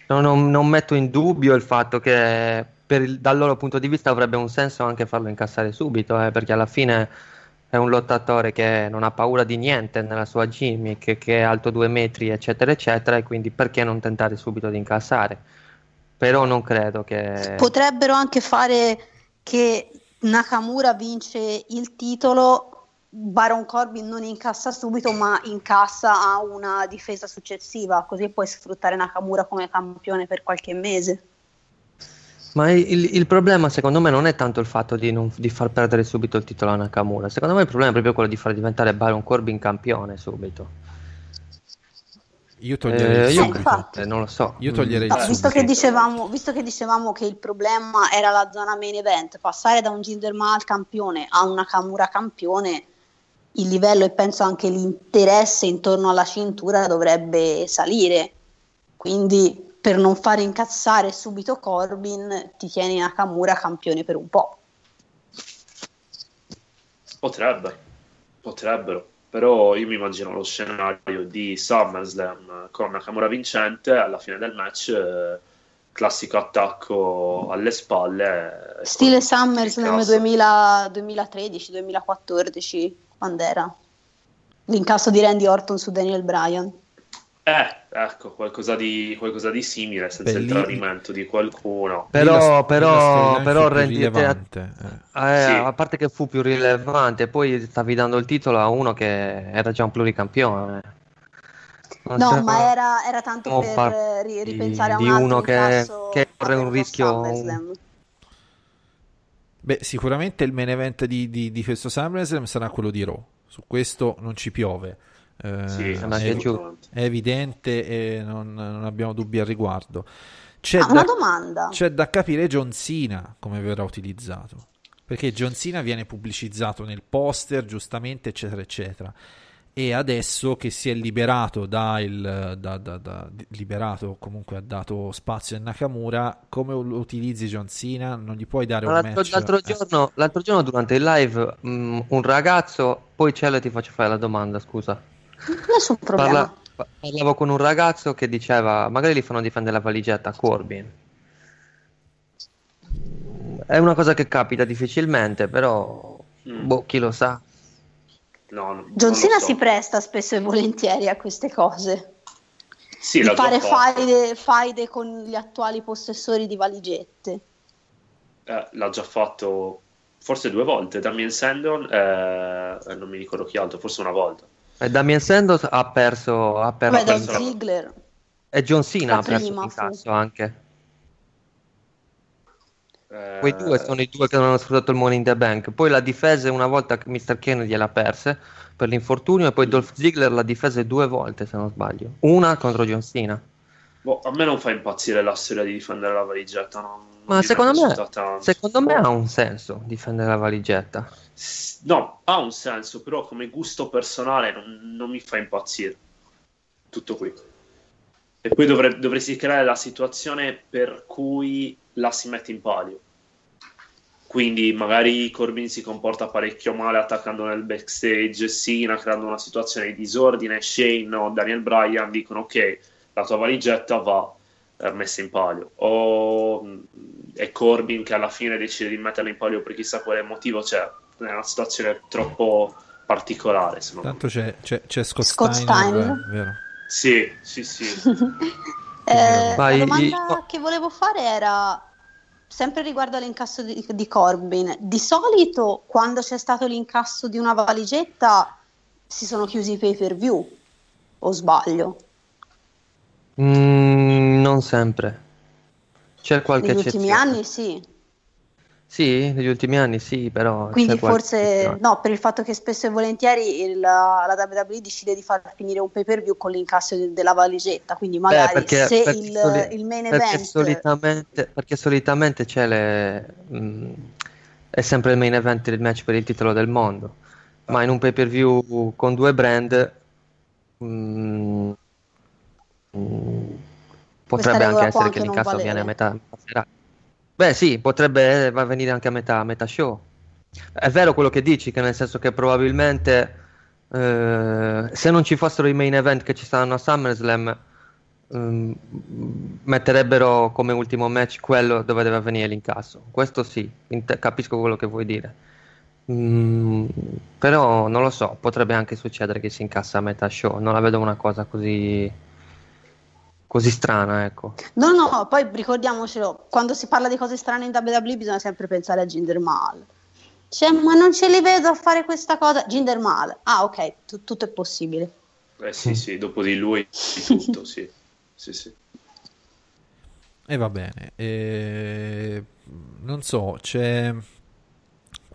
Non, non- non metto in dubbio il fatto che il- dal loro punto di vista avrebbe un senso anche farlo incassare subito, eh, perché alla fine è un lottatore che non ha paura di niente nella sua gimmick, che è alto due metri, eccetera, eccetera, e quindi perché non tentare subito di incassare? Però non credo che... Potrebbero anche fare che Nakamura vince il titolo Baron Corbin non incassa subito, ma incassa a una difesa successiva, così puoi sfruttare Nakamura come campione per qualche mese. Ma il, il problema secondo me non è tanto il fatto di, non- di far perdere subito il titolo a Nakamura, secondo me il problema è proprio quello di far diventare Baron Corbin campione subito. Io toglierei Eh, io eh, non lo so. Io toglierei No, visto, che dicevamo, visto che dicevamo che il problema era la zona main event, passare da un Jinder Mahal campione a una Nakamura campione, il livello e penso anche l'interesse intorno alla cintura dovrebbe salire. Quindi per non fare incazzare subito Corbin, ti tieni Nakamura campione per un po'. Potrebbe, potrebbero. Però io mi immagino lo scenario di SummerSlam con Nakamura vincente alla fine del match, eh, classico attacco alle spalle. eh, Stile SummerSlam incasso. 2013-2014, quando era? L'incasso di Randy Orton su Daniel Bryan. Eh, ecco, qualcosa di, qualcosa di simile, senza Beh, il lì- tradimento di qualcuno. Però, però, però rendi- rilevante, eh. Eh, Sì. A parte che fu più rilevante, poi stavi dando il titolo a uno che era già un pluricampione. Non No, ma era, era tanto per par- eh, ri- di- ripensare a un di altro uno che- corre un rischio-. Beh, sicuramente il main event di, di- di questo SummerSlam sarà quello di Raw. Su questo non ci piove. Eh, Sì, è, è evidente e non, non abbiamo dubbi al riguardo. C'è, Ah, da, una domanda. c'è da capire John Cena come verrà utilizzato. Perché John Cena viene pubblicizzato nel poster, giustamente, eccetera, eccetera. E adesso che si è liberato da il da, da- da- liberato comunque ha dato spazio a Nakamura, come lo utilizzi John Cena? Non gli puoi dare Ma un L'altro, match. l'altro eh. giorno, l'altro giorno durante il live, mh, un ragazzo, poi Cielo ti faccio fare la domanda, scusa. Nessun problema. Parla- pa- parlavo con un ragazzo che diceva, magari li fanno difendere la valigetta a Corbin. È una cosa che capita difficilmente, però Mm. boh, chi lo sa. No, non- John Cena so. si presta spesso e volentieri a queste cose. Sì, di fare faide, faide con gli attuali possessori di valigette. Eh, l'ha già fatto forse due volte. Damien Sandon, eh, non mi ricordo chi altro, forse una volta. E Damien Sandoz ha perso, ha perso Beh, perso la- Ziggler. e John Cena la ha perso prima, l'incasso anche. Eh, Quei due sono i due che non hanno sfruttato il Money in the Bank. Poi l'ha difesa una volta che Mr. Kane gliela perse per l'infortunio e poi Dolph Ziggler l'ha difesa due volte se non sbaglio. Una contro John Cena. boh, a me non fa impazzire la storia di difendere la valigetta. non Ma secondo me, secondo me ha un senso difendere la valigetta. No, ha un senso, però come gusto personale non, non mi fa impazzire. Tutto qui. E poi dovre- dovresti creare la situazione per cui la si mette in palio. Quindi magari Corbin si comporta parecchio male attaccando nel backstage, Sina creando una situazione di disordine, Shane o Daniel Bryan dicono ok, la tua valigetta va messa in palio. O mh, è Corbin che alla fine decide di metterla in palio per chissà quale motivo, cioè è una situazione troppo particolare. secondo me. Tanto c'è, c'è, c'è Scott, Scott Steiner, Steiner. vero? Sì, sì, sì. Eh, Vai, la domanda che volevo fare era sempre riguardo all'incasso di, di Corbin. Di solito, quando c'è stato l'incasso di una valigetta, si sono chiusi i pay per view. O sbaglio? Mm, non sempre. C'è qualche Negli ultimi eccezione. anni sì. Sì, negli ultimi anni sì, però Quindi forse eccezione. no, per il fatto che spesso e volentieri il- la, WWE decide di far finire un pay per view con l'incasso de- della valigetta. Quindi Beh, magari perché- se perché il, soli- il main perché event solitamente, perché solitamente c'è le, mm, è sempre il main event il match per il titolo del mondo, ma in un pay per view con due brand mm, mm, potrebbe anche essere anche che l'incasso valere. viene a metà, metà serata. Beh, sì, potrebbe eh, venire anche a metà, metà show. È vero quello che dici, che nel senso che probabilmente eh, se non ci fossero i main event che ci stanno a SummerSlam, ehm, metterebbero come ultimo match quello dove deve avvenire l'incasso. Questo sì, int- capisco quello che vuoi dire. Mm, però non lo so, potrebbe anche succedere che si incassa a metà show. Non la vedo una cosa così, così strana, ecco. No, no, poi ricordiamocelo, quando si parla di cose strane in WWE bisogna sempre pensare a Jinder Mahal. Cioè, ma non ce li vedo a fare questa cosa. Jinder Mahal. Ah, ok, tu- tutto è possibile. Eh sì, sì, dopo di lui tutto, sì. Sì, sì. E va bene. E... Non so, c'è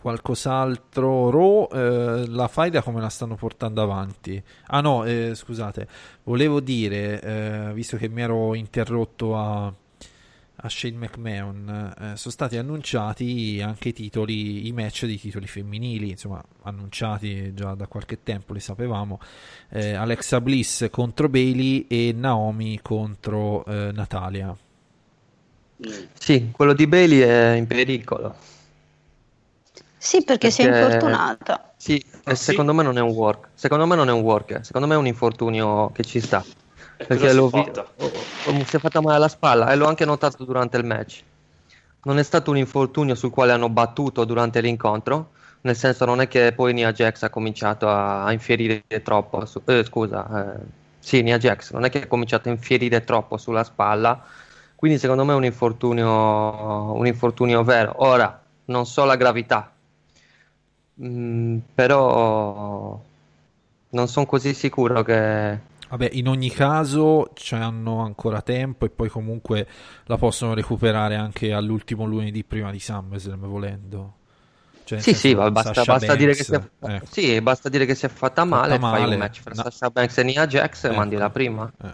qualcos'altro. Raw, eh, la faida come la stanno portando avanti? Ah no, eh, scusate, volevo dire, eh, visto che mi ero interrotto a, a Shane McMahon, eh, sono stati annunciati anche i titoli, i match di titoli femminili, insomma, annunciati già da qualche tempo, li sapevamo. Eh, Alexa Bliss contro Bailey e Naomi contro eh, Natalia. Sì, quello di Bailey è in pericolo. Sì, perché, si è Perché- infortunata. Sì, e secondo me non è un work. Secondo me non è un work, secondo me è un infortunio che ci sta. E Perché l'ho è vi- fatta? oh, si è fatta male alla spalla e l'ho anche notato durante il match. Non è stato un infortunio sul quale hanno battuto durante l'incontro, nel senso non è che poi Nia Jax ha cominciato a, a infierire troppo, su- eh, scusa, eh, sì, Nia Jax non è che ha cominciato a infierire troppo sulla spalla, quindi secondo me è un infortunio, un infortunio vero. Ora, non so la gravità, Mm, però non sono così sicuro che... Vabbè, in ogni caso hanno ancora tempo e poi comunque la possono recuperare anche all'ultimo lunedì prima di SummerSlam volendo. Cioè, Sì, sì, va- basta, basta dire che Banks, si è, ecco. sì, basta dire che si è fatta male, fai male. un match fra No. Sasha Banks e Nia Jax e Ecco. mandi la prima. Eh,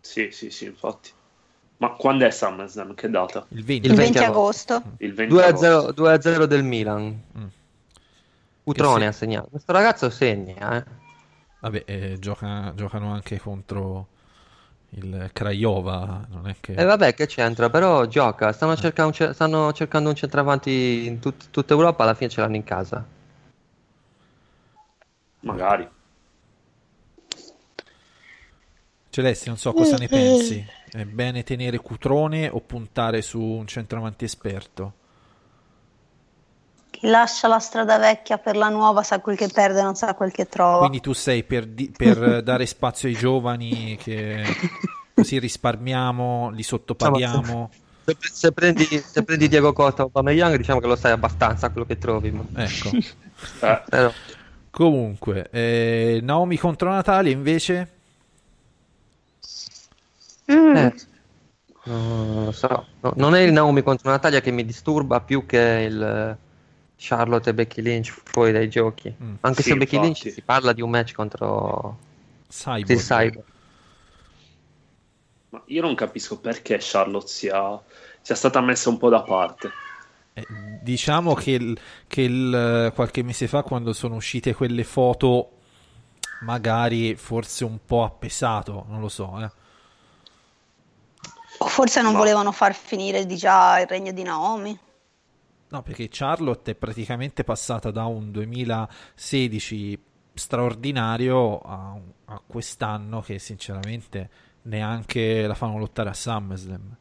Sì, sì, sì, infatti. Ma quando è SummerSlam? Che data? il 20. Il Il 20 20 agosto. Il 20 agosto. 2-0, 2-0 del Milan. Mm. Utrone Che ha segnato. Questo ragazzo segna, eh. Vabbè, eh, gioca- giocano anche contro il Craiova, non è che... E vabbè, che c'entra, però gioca. Stanno, cercando un ce- stanno cercando un centravanti in tut- tutta Europa, alla fine ce l'hanno in casa. Magari. Celesti, non so cosa ne pensi. È bene tenere Cutrone o puntare su un centravanti esperto? Lascia la strada vecchia per la nuova sa quel che perde, non sa quel che trova. Quindi tu sei per, di- per dare spazio ai giovani che così risparmiamo, li sottopaghiamo. Se, se prendi, se prendi Diego Costa o Aubameyang, diciamo che lo sai abbastanza quello che trovi. ma- Ecco. Eh, Però, Comunque, eh, Naomi contro Natalia invece? Mm. eh, no, non lo so. No, non è il Naomi contro Natalia che mi disturba più che il Charlotte e Becky Lynch fuori dai giochi. Mm. Anche Sì, se Becky infatti. Lynch si parla di un match contro Cyborg. il Cyber. ma io non capisco perché Charlotte sia, sia stata messa un po' da parte. Eh, diciamo che, il- che il- qualche mese fa, quando sono uscite quelle foto, magari forse un po' appesato, non lo so. Eh. O forse non Ma- volevano far finire di già il regno di Naomi. No, perché Charlotte è praticamente passata da un 2016 straordinario a, a quest'anno che sinceramente neanche la fanno lottare a SummerSlam.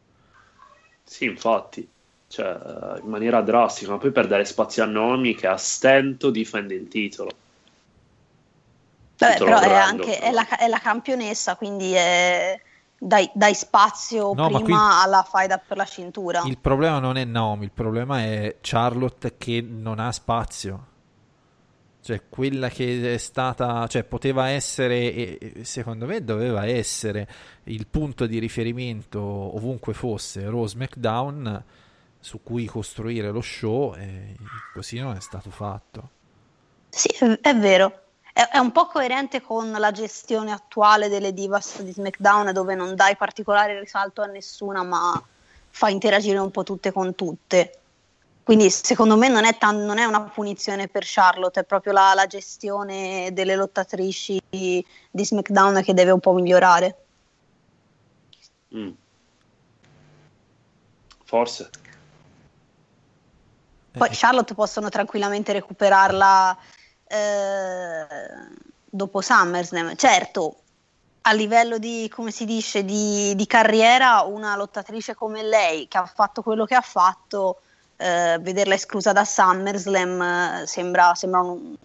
Sì, infatti. Cioè, in maniera drastica, ma poi per dare spazio a Nomi che a stento difende il titolo. Vabbè, Titolo però è anche però. è la, è la campionessa, quindi è- dai, dai spazio No, ma prima qui- alla faida per la cintura. Il problema non è Naomi, il problema è Charlotte che non ha spazio. Cioè, quella che è stata, cioè, poteva essere, e secondo me doveva essere il punto di riferimento ovunque fosse Rose McDown su cui costruire lo show, e così non è stato fatto. Sì, è vero. È, è un po' coerente con la gestione attuale delle divas di SmackDown, dove non dai particolare risalto a nessuna, ma fai interagire un po' tutte con tutte. Quindi secondo me non è, tan- non è una punizione per Charlotte, è proprio la, la gestione delle lottatrici di SmackDown che deve un po' migliorare. Mm. Forse. Poi Eh, Charlotte possono tranquillamente recuperarla eh, dopo SummerSlam. Certo, a livello di, come si dice, di, di carriera, una lottatrice come lei che ha fatto quello che ha fatto, eh, vederla esclusa da SummerSlam eh, sembra, sembra un-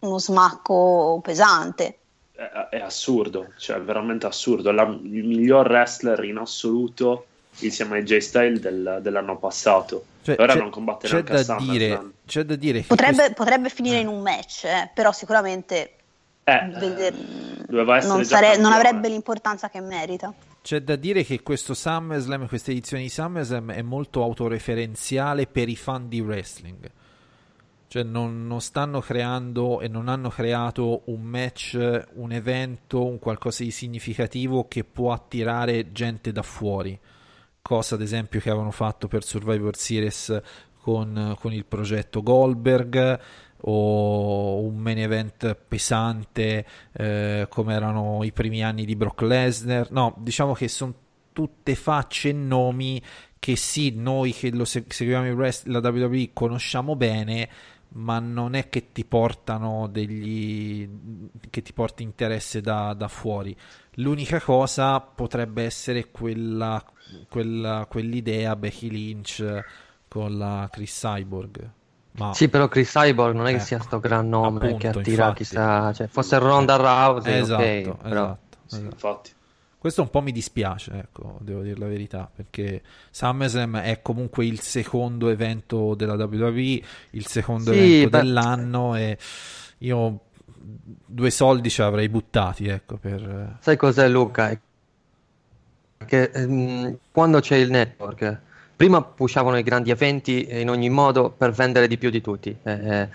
uno smacco pesante. È, è assurdo, cioè è veramente assurdo. È la- il miglior wrestler in assoluto insieme a J Style del- dell'anno passato. Cioè, Ora c'è- non combattere c'è anche a da dire, SummerSlam. c'è da dire Potrebbe, questo- potrebbe finire in un match, eh, però sicuramente Eh, vede- doveva essere non, sare- non avrebbe l'importanza che merita. C'è da dire che questo SummerSlam, questa edizione di SummerSlam è molto autoreferenziale per i fan di wrestling. Cioè non, non stanno creando e non hanno creato un match, un evento, un qualcosa di significativo che può attirare gente da fuori. Cosa ad esempio che avevano fatto per Survivor Series con, con il progetto Goldberg o un main event pesante eh, come erano i primi anni di Brock Lesnar. No, diciamo che sono tutte facce e nomi che sì, noi che lo se- seguiamo il wrest- la WWE conosciamo bene, ma non è che ti portano degli che ti porti interesse da, da fuori. L'unica cosa potrebbe essere quella, quella- quell'idea Becky Lynch con la Chris Cyborg. Ma Sì, però Chris Cyborg non è che Ecco, sia sto gran nome appunto, che attira infatti. chissà, cioè, fosse Ronda Rousey, esatto, ok, però esatto, Sì, esatto. infatti. Questo un po' mi dispiace, ecco, devo dire la verità, perché SummerSlam è comunque il secondo evento della WWE, il secondo Sì, evento beh. dell'anno e io due soldi ci avrei buttati, ecco, per... sai cos'è Luca? Che ehm, quando c'è il network, prima pushavano i grandi eventi in ogni modo per vendere di più di tutti. eh,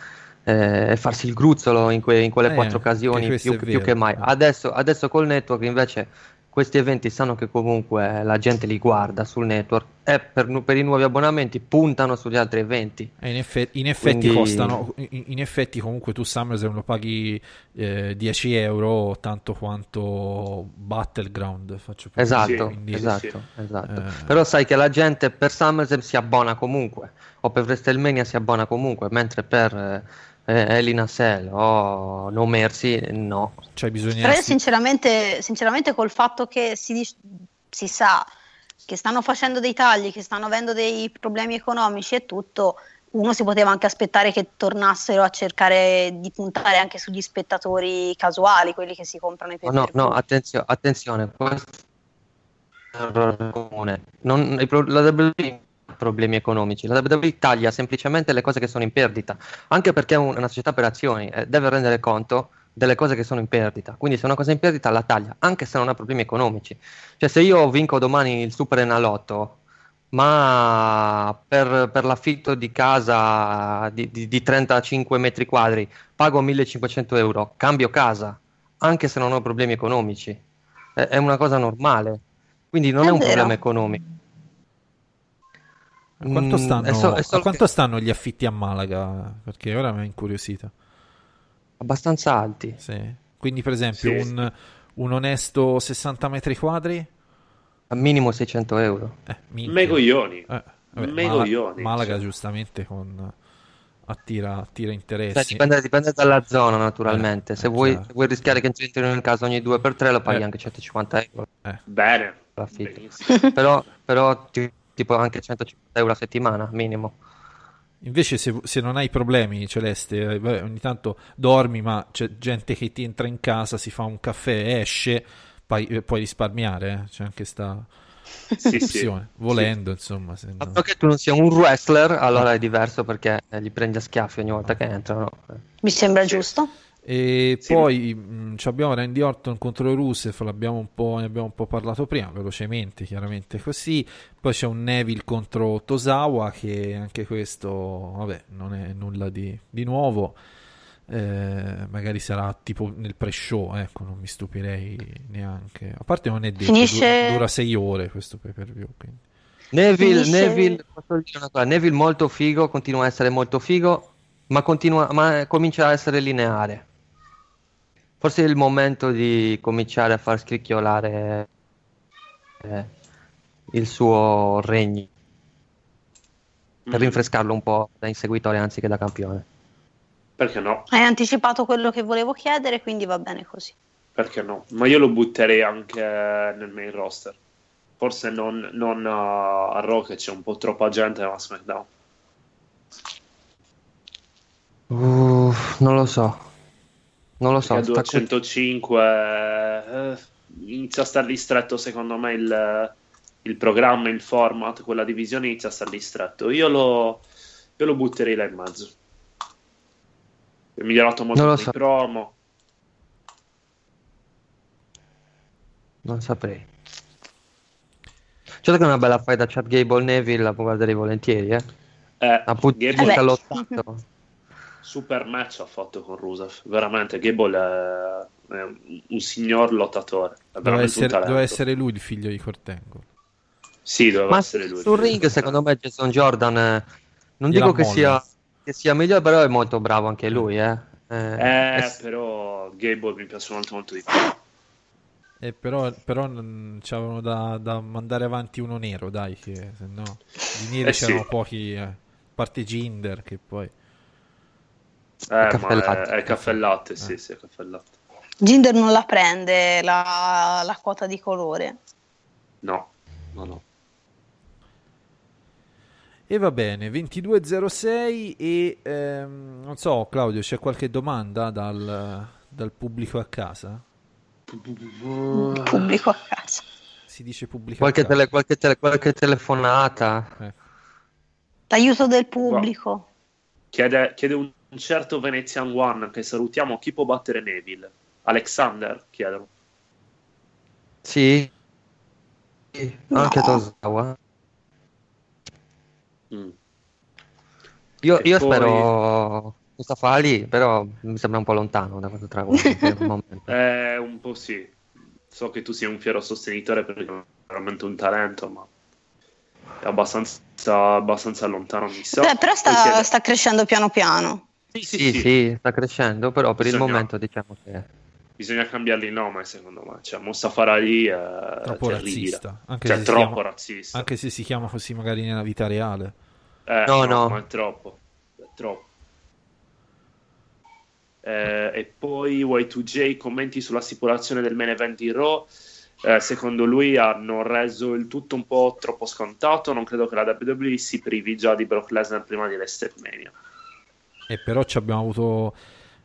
eh, e farsi il gruzzolo in, que- in quelle Eh, quattro occasioni più, più che mai. Adesso, adesso col network invece questi eventi sanno che comunque la gente li guarda sul network e per, per i nuovi abbonamenti puntano sugli altri eventi. E in, effe- in effetti Quindi- costano, in, in effetti comunque tu SummerSlam lo paghi eh, 10 euro tanto quanto Battleground, faccio per Esatto, dire, quindi- esatto, esatto. Eh. Però sai che la gente per SummerSlam si abbona comunque, o per WrestleMania si abbona comunque, mentre per eh, eh, Hell in a Cell o No Mercy no. Cioè bisogna... Però io sinceramente, sinceramente col fatto che si, si sa che stanno facendo dei tagli, che stanno avendo dei problemi economici e tutto, uno si poteva anche aspettare che tornassero a cercare di puntare anche sugli spettatori casuali, quelli che si comprano i No, no, pay-per-view. no, attenzio- attenzione, questo è un errore comune. Non- la WWE problemi economici, la WWE taglia semplicemente le cose che sono in perdita, anche perché è un- una società per azioni, eh, deve rendere conto delle cose che sono in perdita. Quindi se una cosa è in perdita la taglia, anche se non ha problemi economici. Cioè se io vinco domani il Super Enalotto, ma per, per l'affitto di casa di, di- di 35 metri quadri pago 1500 euro, cambio casa, anche se non ho problemi economici. È, è una cosa normale. Quindi non È è, un vero. problema economico. A quanto, Mm, stanno, è so- è a quanto che- stanno gli affitti a Malaga? Perché ora mi è incuriosito. Abbastanza alti. Sì. Quindi, per esempio, Sì. un, un onesto 60 metri quadri? Al minimo 600 euro. Eh. Megoglioni. Eh, Megoglioni, Mala- Malaga cioè. giustamente con, attira, attira Cioè, interessi. dipende, dipende dalla zona, naturalmente. Eh, se, eh, vuoi, se vuoi rischiare che entrino in casa ogni 2x3 lo paghi Eh. anche 150 euro. Bene. l'affitto. Benissimo. però, però ti- tipo anche 150 euro a settimana, minimo. Invece, se, se non hai problemi, Celeste, eh, ogni tanto dormi, ma c'è gente che ti entra in casa, si fa un caffè, esce, poi, eh, puoi risparmiare. eh. C'è anche sta Sì, sì. opzione. Volendo, insomma. Se no- che tu non sia un wrestler, allora è diverso perché eh, li prendi a schiaffi ogni volta che entrano. Mi sembra giusto. E Sì. poi mh, ci abbiamo Randy Orton contro Rusev, l'abbiamo un po', ne abbiamo un po' parlato prima, velocemente, chiaramente così. Poi c'è un Neville contro Tosawa, che anche questo, vabbè, non è nulla di, di nuovo. Eh, magari sarà tipo nel pre-show, ecco, non mi stupirei neanche. A parte non è detto, Finisce- du- dura sei ore questo pay per view. Quindi. Neville, Neville, posso dire una cosa, Neville molto figo, continua a essere molto figo, ma, continua, ma comincia a essere lineare. Forse è il momento di cominciare a far scricchiolare eh, il suo regno per Mm. rinfrescarlo un po' da inseguitore anziché da campione. Perché no? Hai anticipato quello che volevo chiedere, quindi va bene così. Perché no? Ma io lo butterei anche nel main roster. Forse non, non a, Raw che c'è un po' troppa gente, ma a SmackDown. Uff, non lo so. Non lo so. A sta qui- 205 eh, inizia a star ristretto secondo me il, il programma, il format, quella divisione inizia a stare distretto. Io lo, io lo butterei là in mezzo. È migliorato molto Non lo so. promo. Non saprei. Certo che è una bella fight da Chad Gable Neville, la può guardare volentieri, eh. Eh, Appunto, Gable- Eh. Super match ha fatto con Rusev. Veramente, Gable è, è un- signor lottatore. Doveva essere, doveva essere lui il figlio di Cortengo. Sì, doveva Ma essere lui. sul ring, secondo me, Jason Jordan, eh, non dico che sia, che sia migliore, però è molto bravo anche lui, eh. Eh, Eh, è- però Gable mi piace molto molto di più. Eh, però però non c'avevano da, da mandare avanti uno nero, dai, che se no di neri Eh sì. c'erano pochi, eh, a parte Ginder che poi... Eh, caffè ma e è, latte. è caffè latte, Eh. sì, sì, è caffè latte. Ginder non la prende la, la quota di colore. No, no, no. E va bene, 22.06 e ehm, non so Claudio, c'è qualche domanda dal, dal pubblico a casa? Pubblico a casa. Si dice pubblico qualche, a casa. tele- qualche, tele- qualche telefonata. Eh. L'aiuto del pubblico. Chiede, chiede un, un certo Venezian One che salutiamo. Chi può battere Neville? Alexander chiedono. Sì. Sì, Anche No. Tosawa. Mm. Io, io poi- spero Mustafa Ali, però mi sembra un po' lontano da questo traguardo momento. Eh, un po' sì. So che tu sei un fiero sostenitore perché è veramente un talento, ma è abbastanza, abbastanza lontano, mi sa. Beh, però sta, sta crescendo piano piano. Sì, sì, Sì, sì. sì, sta crescendo, però per il Bisogna- momento diciamo che... Bisogna cambiargli il nome, secondo me. Cioè, Mustafa Ali è Troppo terribile. razzista, anche Cioè, se si troppo chiama- razzista. Anche se si chiama così magari nella vita reale. Eh, No, no. ma è troppo. È troppo. Eh, e poi Y2J commenti sulla stipulazione del main event di Raw. Eh, secondo lui hanno reso il tutto un po' troppo scontato. Non credo che la WWE si privi già di Brock Lesnar prima di WrestleMania. E però ci abbiamo avuto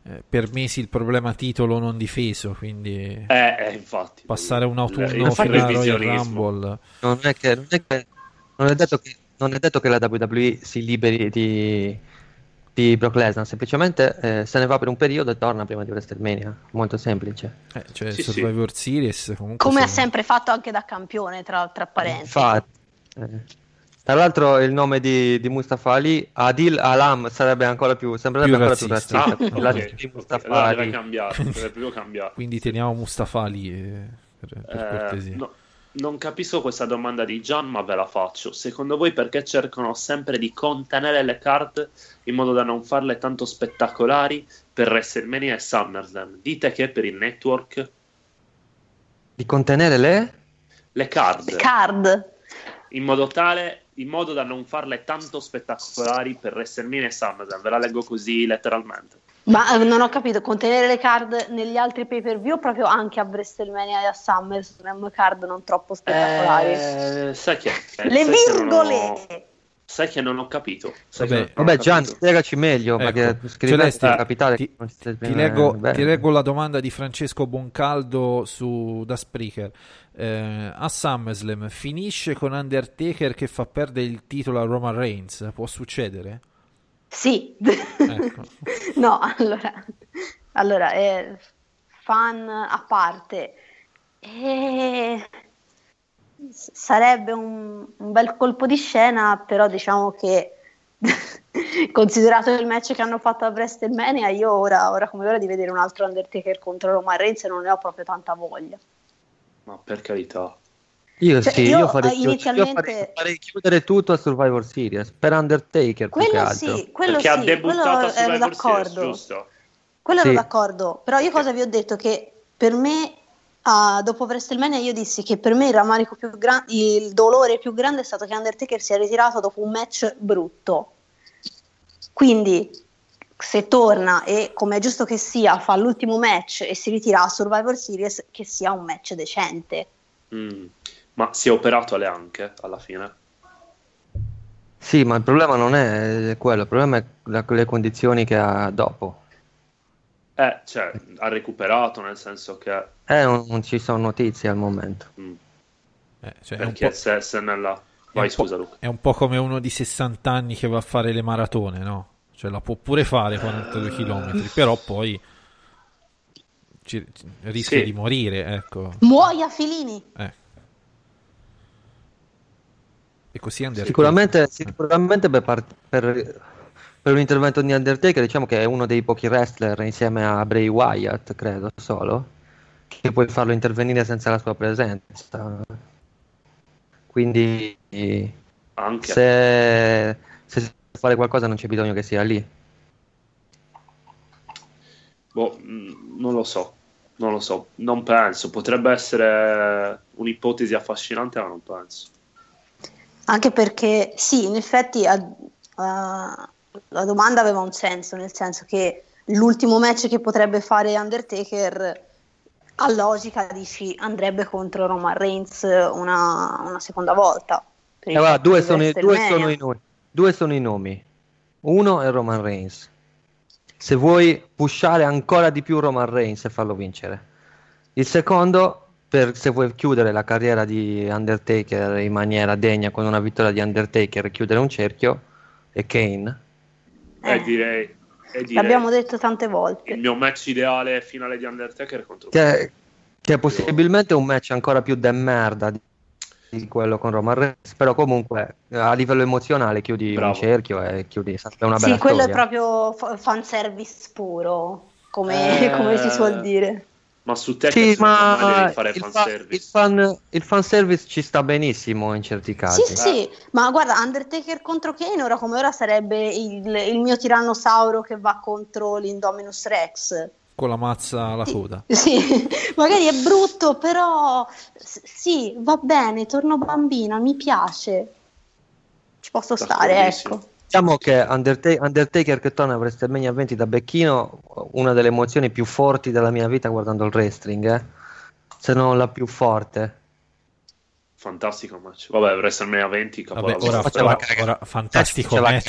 eh, per mesi il problema titolo non difeso, quindi Eh, eh, infatti. passare un autunno il fino alla Royal. Rumble. Non è che, non è che- non è detto che, non è detto che la WWE si liberi di, di Brock Lesnar, semplicemente eh, se ne va per un periodo e torna prima di WrestleMania. Molto semplice. Eh, cioè Sì, sì. Survivor Series comunque Come ha sono- sempre fatto anche da campione, tra, tra parentesi. Infatti. eh. Tra l'altro il nome di, di Mustafa Ali, Adil Alam, sarebbe ancora più, sembrerebbe Più ancora più razzista. Ah, razzista. ok, La ok. di Mustafa deve Ali. deve proprio cambiare. Quindi teniamo Mustafa lì eh, per, per Eh, cortesia. no, non capisco questa domanda di Gian, ma ve la faccio. Secondo voi perché cercano sempre di contenere le card in modo da non farle tanto spettacolari per WrestleMania e SummerSlam? Dite che per il network Di contenere le? le card Card. in modo tale in modo da non farle tanto spettacolari per WrestleMania e SummerSlam. Ve la leggo così letteralmente. Ma eh, non ho capito, contenere le card negli altri pay per view o proprio anche a WrestleMania e a SummerSlam card non troppo spettacolari? Eh, sai che eh, le sai che ho- virgole! sai che non ho capito. Sai Vabbè, che non ho Vabbè, Gian, capito. spiegaci meglio, Ecco, perché Celeste, capitale ti- che Ti leggo, bene. ti leggo la domanda di Francesco Boncaldo su, da Spreaker. Eh, a SummerSlam finisce con Undertaker che fa perdere il titolo a Roman Reigns. Può succedere? Sì. Ecco. no, allora, allora eh, fan a parte, eh, sarebbe un, un bel colpo di scena, però diciamo che considerato il match che hanno fatto a WrestleMania, io ora, ora come ora di vedere un altro Undertaker contro Roman Reigns non ne ho proprio tanta voglia. Ma per carità. Io Cioè, sì, io, io, farei, eh, io inizialmente- farei- farei chiudere tutto a Survivor Series per Undertaker più che Quello altro. sì, quello perché ha sì, debuttato quello a ero Survivor Series, d'accordo. giusto? Quello Sì. ero d'accordo, però io cosa vi ho detto? Che per me, ah, dopo WrestleMania, io dissi che per me il rammarico più grande, il dolore più grande è stato che Undertaker si è ritirato dopo un match brutto. Quindi, se torna e, come è giusto che sia, fa l'ultimo match e si ritira a Survivor Series, che sia un match decente. Mm. Ma si è operato alle anche alla fine. Sì, ma il problema non è quello, il problema è la- le condizioni che ha dopo. Eh, cioè, ha recuperato nel senso che Eh, non, non ci sono notizie al momento. mm, Eh, cioè, Perché se, se nella... È Vai, scusa Luca. È un po' come uno di 60 anni che va a fare le maratone, no? Cioè la può pure fare 42 km, però poi ci- ci- rischia Sì. di morire, ecco. Muoia Filini. Eh. E così Undertaker. Sicuramente, sicuramente per, part- per- per un intervento di Undertaker, diciamo che è uno dei pochi wrestler insieme a Bray Wyatt, credo solo, che puoi farlo intervenire senza la sua presenza. Quindi Anche. se, fare qualcosa non c'è bisogno che sia lì. Boh, mh, non lo so. Non lo so. Non penso. Potrebbe essere un'ipotesi affascinante, ma non penso. Anche perché sì, in effetti a- a- la domanda aveva un senso, nel senso che l'ultimo match che potrebbe fare Undertaker a logica dici andrebbe contro Roman Reigns una, una seconda volta. Eh, guarda, due, sono, i- due sono i nomi. Due sono i nomi. Uno è Roman Reigns. Se vuoi pushare ancora di più Roman Reigns e farlo vincere. Il secondo, per, se vuoi chiudere la carriera di Undertaker in maniera degna con una vittoria di Undertaker e chiudere un cerchio, è Kane. E Eh. direi, e direi L'abbiamo detto tante volte. il mio match ideale finale di Undertaker contro Che, che è possibilmente un match ancora più de merda di, di quello con Roman Reigns, però comunque eh, a livello emozionale chiudi Bravo. un cerchio e chiudi sempre una bella Sì, quello storia. è proprio fa- fanservice puro, come, Eh, come si suol dire. Ma su te Sì, ma devi fare il, fa- fanservice. il fan, il fanservice ci sta benissimo in certi casi. Sì, sì, ma guarda, Undertaker contro Kane ora come ora sarebbe il, il mio tirannosauro che va contro l'Indominus Rex. Con la mazza alla coda. Sì, magari è brutto, però sì, va bene, torno bambina, mi piace. Ci posso stare, D'accordissimo. ecco. Diciamo che Underta- Undertaker che torna a WrestleMania 20 da Becchino, una delle emozioni più forti della mia vita guardando il wrestling, eh? se non la più forte. Fantastico match. Vabbè, WrestleMania 20, Vabbè, capolavoro. ora, faceva ora- ora fantastico match.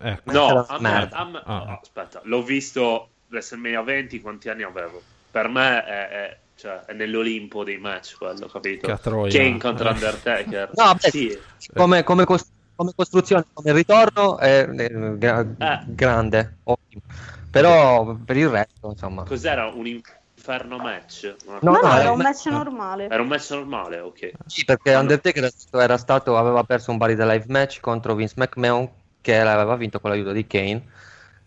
Ecco. No, Era a me- merda. a me- Ah. no, aspetta, l'ho visto WrestleMania 20, quanti anni avevo? Per me è, è- cioè, è nell'Olimpo dei match quello, capito? Kane contro. Undertaker. No, vabbè, sì. Come, come cos- come costruzione, come ritorno è è gra- Eh. grande, ottimo. Però per il resto, insomma, Cos'era un inferno match? No, No, no, era eh, un ma- match normale. Era un match normale, ok. sì, perché Undertaker era stato, aveva perso un Body the Live match contro Vince McMahon che l'aveva vinto con l'aiuto di Kane.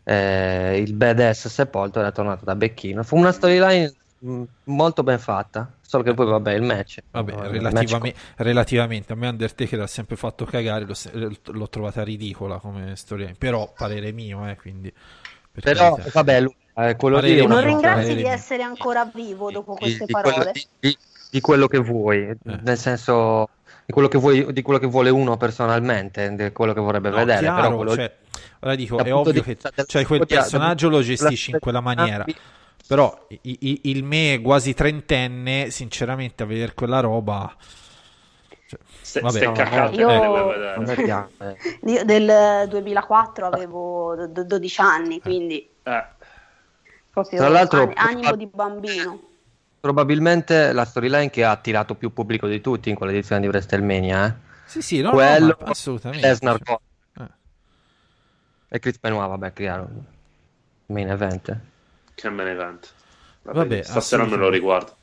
Eh, il badass sepolto era tornato da Becchino. Fu una storyline mh, molto ben fatta, solo che poi vabbè il match. Vabbè, il relativame- match- relativamente a me Undertaker ha sempre fatto cagare, l'ho, se- l'ho trovata ridicola come storia, però parere mio, eh, quindi per Però carità. vabbè, eh, quello Parere mio. Non ringrazi di essere ancora vivo dopo di, queste di quello, parole. di- di- di quello che vuoi, nel senso di quello che, vuoi, di quello che vuole uno personalmente, di quello che vorrebbe No, vedere. chiaro, però quello cioè, ora dico, è ovvio che cioè, quel personaggio lo gestisci in quella maniera, però i- i- il me quasi trentenne, sinceramente, a vedere quella roba... cioè, Se, Vabbè, no, cacate io- mi piace. Io del 2004 avevo do- do- 12 anni, quindi Eh, Tra l'altro- an- animo di bambino. Probabilmente la storyline che ha attirato più pubblico di tutti in quell'edizione di WrestleMania, eh? Sì, sì, no, no, quello ma assolutamente. Lesnar sì. Eh. e Chris Benoit, vabbè, chiaro, main event. che me ne vento. Vabbè, stasera me lo riguardo.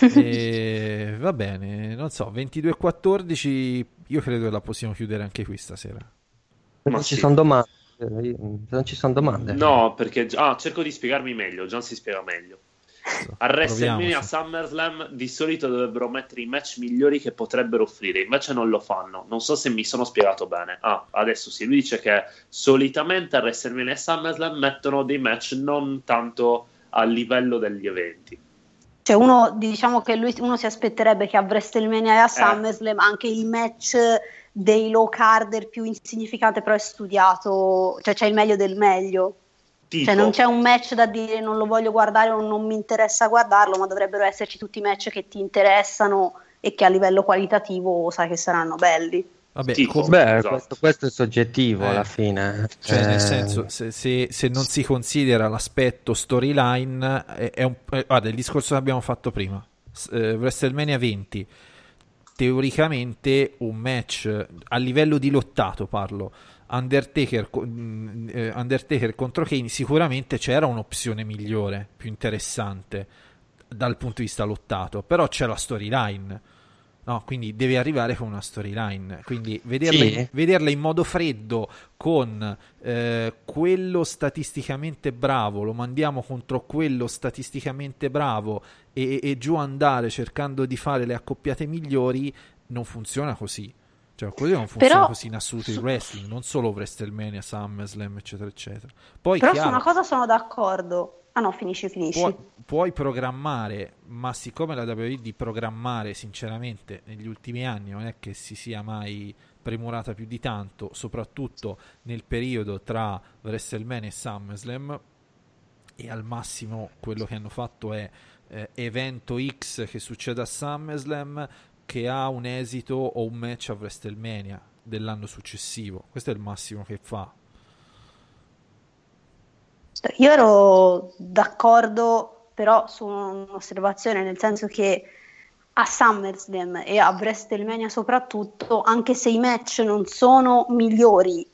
E va bene, non so, 22-14, io credo che la possiamo chiudere anche qui stasera. Se Ma non ci sì. sono domande, eh, non ci sono domande. No, perché ah, cerco di spiegarmi meglio. John si spiega meglio. A WrestleMania proviamoci. SummerSlam di solito dovrebbero mettere i match migliori che potrebbero offrire, invece non lo fanno. Non so se mi sono spiegato bene. Ah, adesso sì, lui dice che solitamente a WrestleMania e SummerSlam mettono dei match non tanto a livello degli eventi. Cioè uno, diciamo che lui, uno si aspetterebbe che a WrestleMania Eh. e a SummerSlam anche il match dei low carder più insignificante però è studiato, cioè c'è il meglio del meglio. Tipo, Cioè non c'è un match da dire non lo voglio guardare o non mi interessa guardarlo, ma dovrebbero esserci tutti i match che ti interessano e che a livello qualitativo sai che saranno belli. Vabbè, Tipo. com- Beh, Esatto. questo, questo è soggettivo Eh. alla fine. cioè, Eh, nel senso, se, se- se non si considera l'aspetto storyline, è, è un, eh, guarda, il discorso che abbiamo fatto prima, eh, WrestleMania 20, teoricamente un match a livello di lottato parlo Undertaker, mh, eh, Undertaker contro Kane sicuramente c'era un'opzione migliore più interessante dal punto di vista lottato però c'è la storyline no? quindi deve arrivare con una storyline quindi vederla, Sì. in, vederla in modo freddo con eh, quello statisticamente bravo lo mandiamo contro quello statisticamente bravo e, e giù andare cercando di fare le accoppiate migliori non funziona così cioè così non funziona Però- così in assoluto il wrestling non solo WrestleMania, SummerSlam eccetera eccetera poi Però su chiaro, una cosa sono d'accordo. Ah no, finisci, finisci. puoi, puoi programmare, ma siccome la WWE di programmare, sinceramente, negli ultimi anni non è che si sia mai premurata più di tanto, soprattutto nel periodo tra WrestleMania e SummerSlam, e al massimo quello che hanno fatto è eh, evento X che succede a SummerSlam che ha un esito o un match a WrestleMania dell'anno successivo. Questo è il massimo che fa. Io ero d'accordo però su un'osservazione, nel senso che a SummerSlam e a WrestleMania soprattutto, anche se i match non sono migliori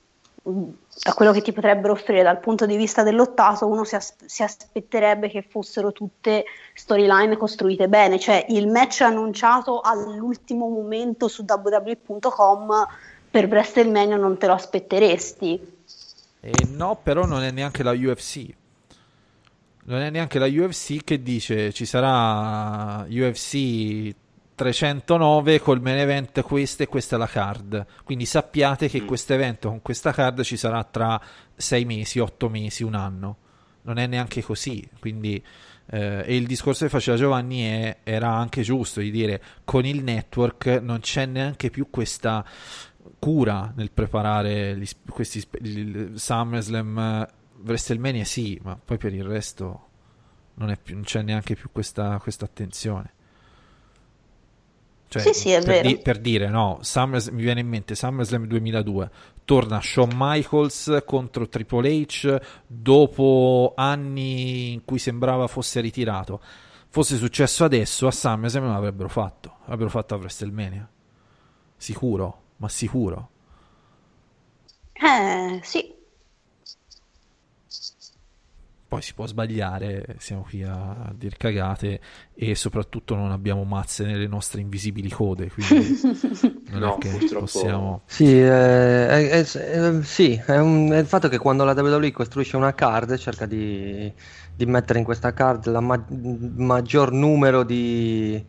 da quello che ti potrebbero offrire dal punto di vista del lottato, uno si, as- si aspetterebbe che fossero tutte storyline costruite bene, cioè il match annunciato all'ultimo momento su www.com per WrestleMania non te lo aspetteresti. E no, però non è neanche la UFC. Non è neanche la UFC che dice ci sarà UFC 309 col main event questo e questa è la card. Quindi sappiate che questo evento con questa card ci sarà tra 6 mesi, 8 mesi, un anno. Non è neanche così. Quindi eh, e il discorso che faceva Giovanni è- era anche giusto di dire con il network non c'è neanche più questa cura nel preparare gli questi il SummerSlam eh, WrestleMania sì ma poi per il resto non, è più- non c'è neanche più questa, questa attenzione cioè, Sì, sì, è per, vero. di- per dire no Summers- mi viene in mente SummerSlam 2002 torna Shawn Michaels contro Triple H dopo anni in cui sembrava fosse ritirato. Fosse successo adesso a SummerSlam non l'avrebbero fatto. L'avrebbero fatto a WrestleMania. Sicuro ma sicuro. Eh, sì, poi si può sbagliare, siamo qui a, a dire cagate e soprattutto non abbiamo mazze nelle nostre invisibili code, quindi non No, è che purtroppo- possiamo... Sì, eh, è, è- è- sì, è, un- è il fatto che quando la WWE costruisce una card cerca di, di mettere in questa card la ma- maggior numero di,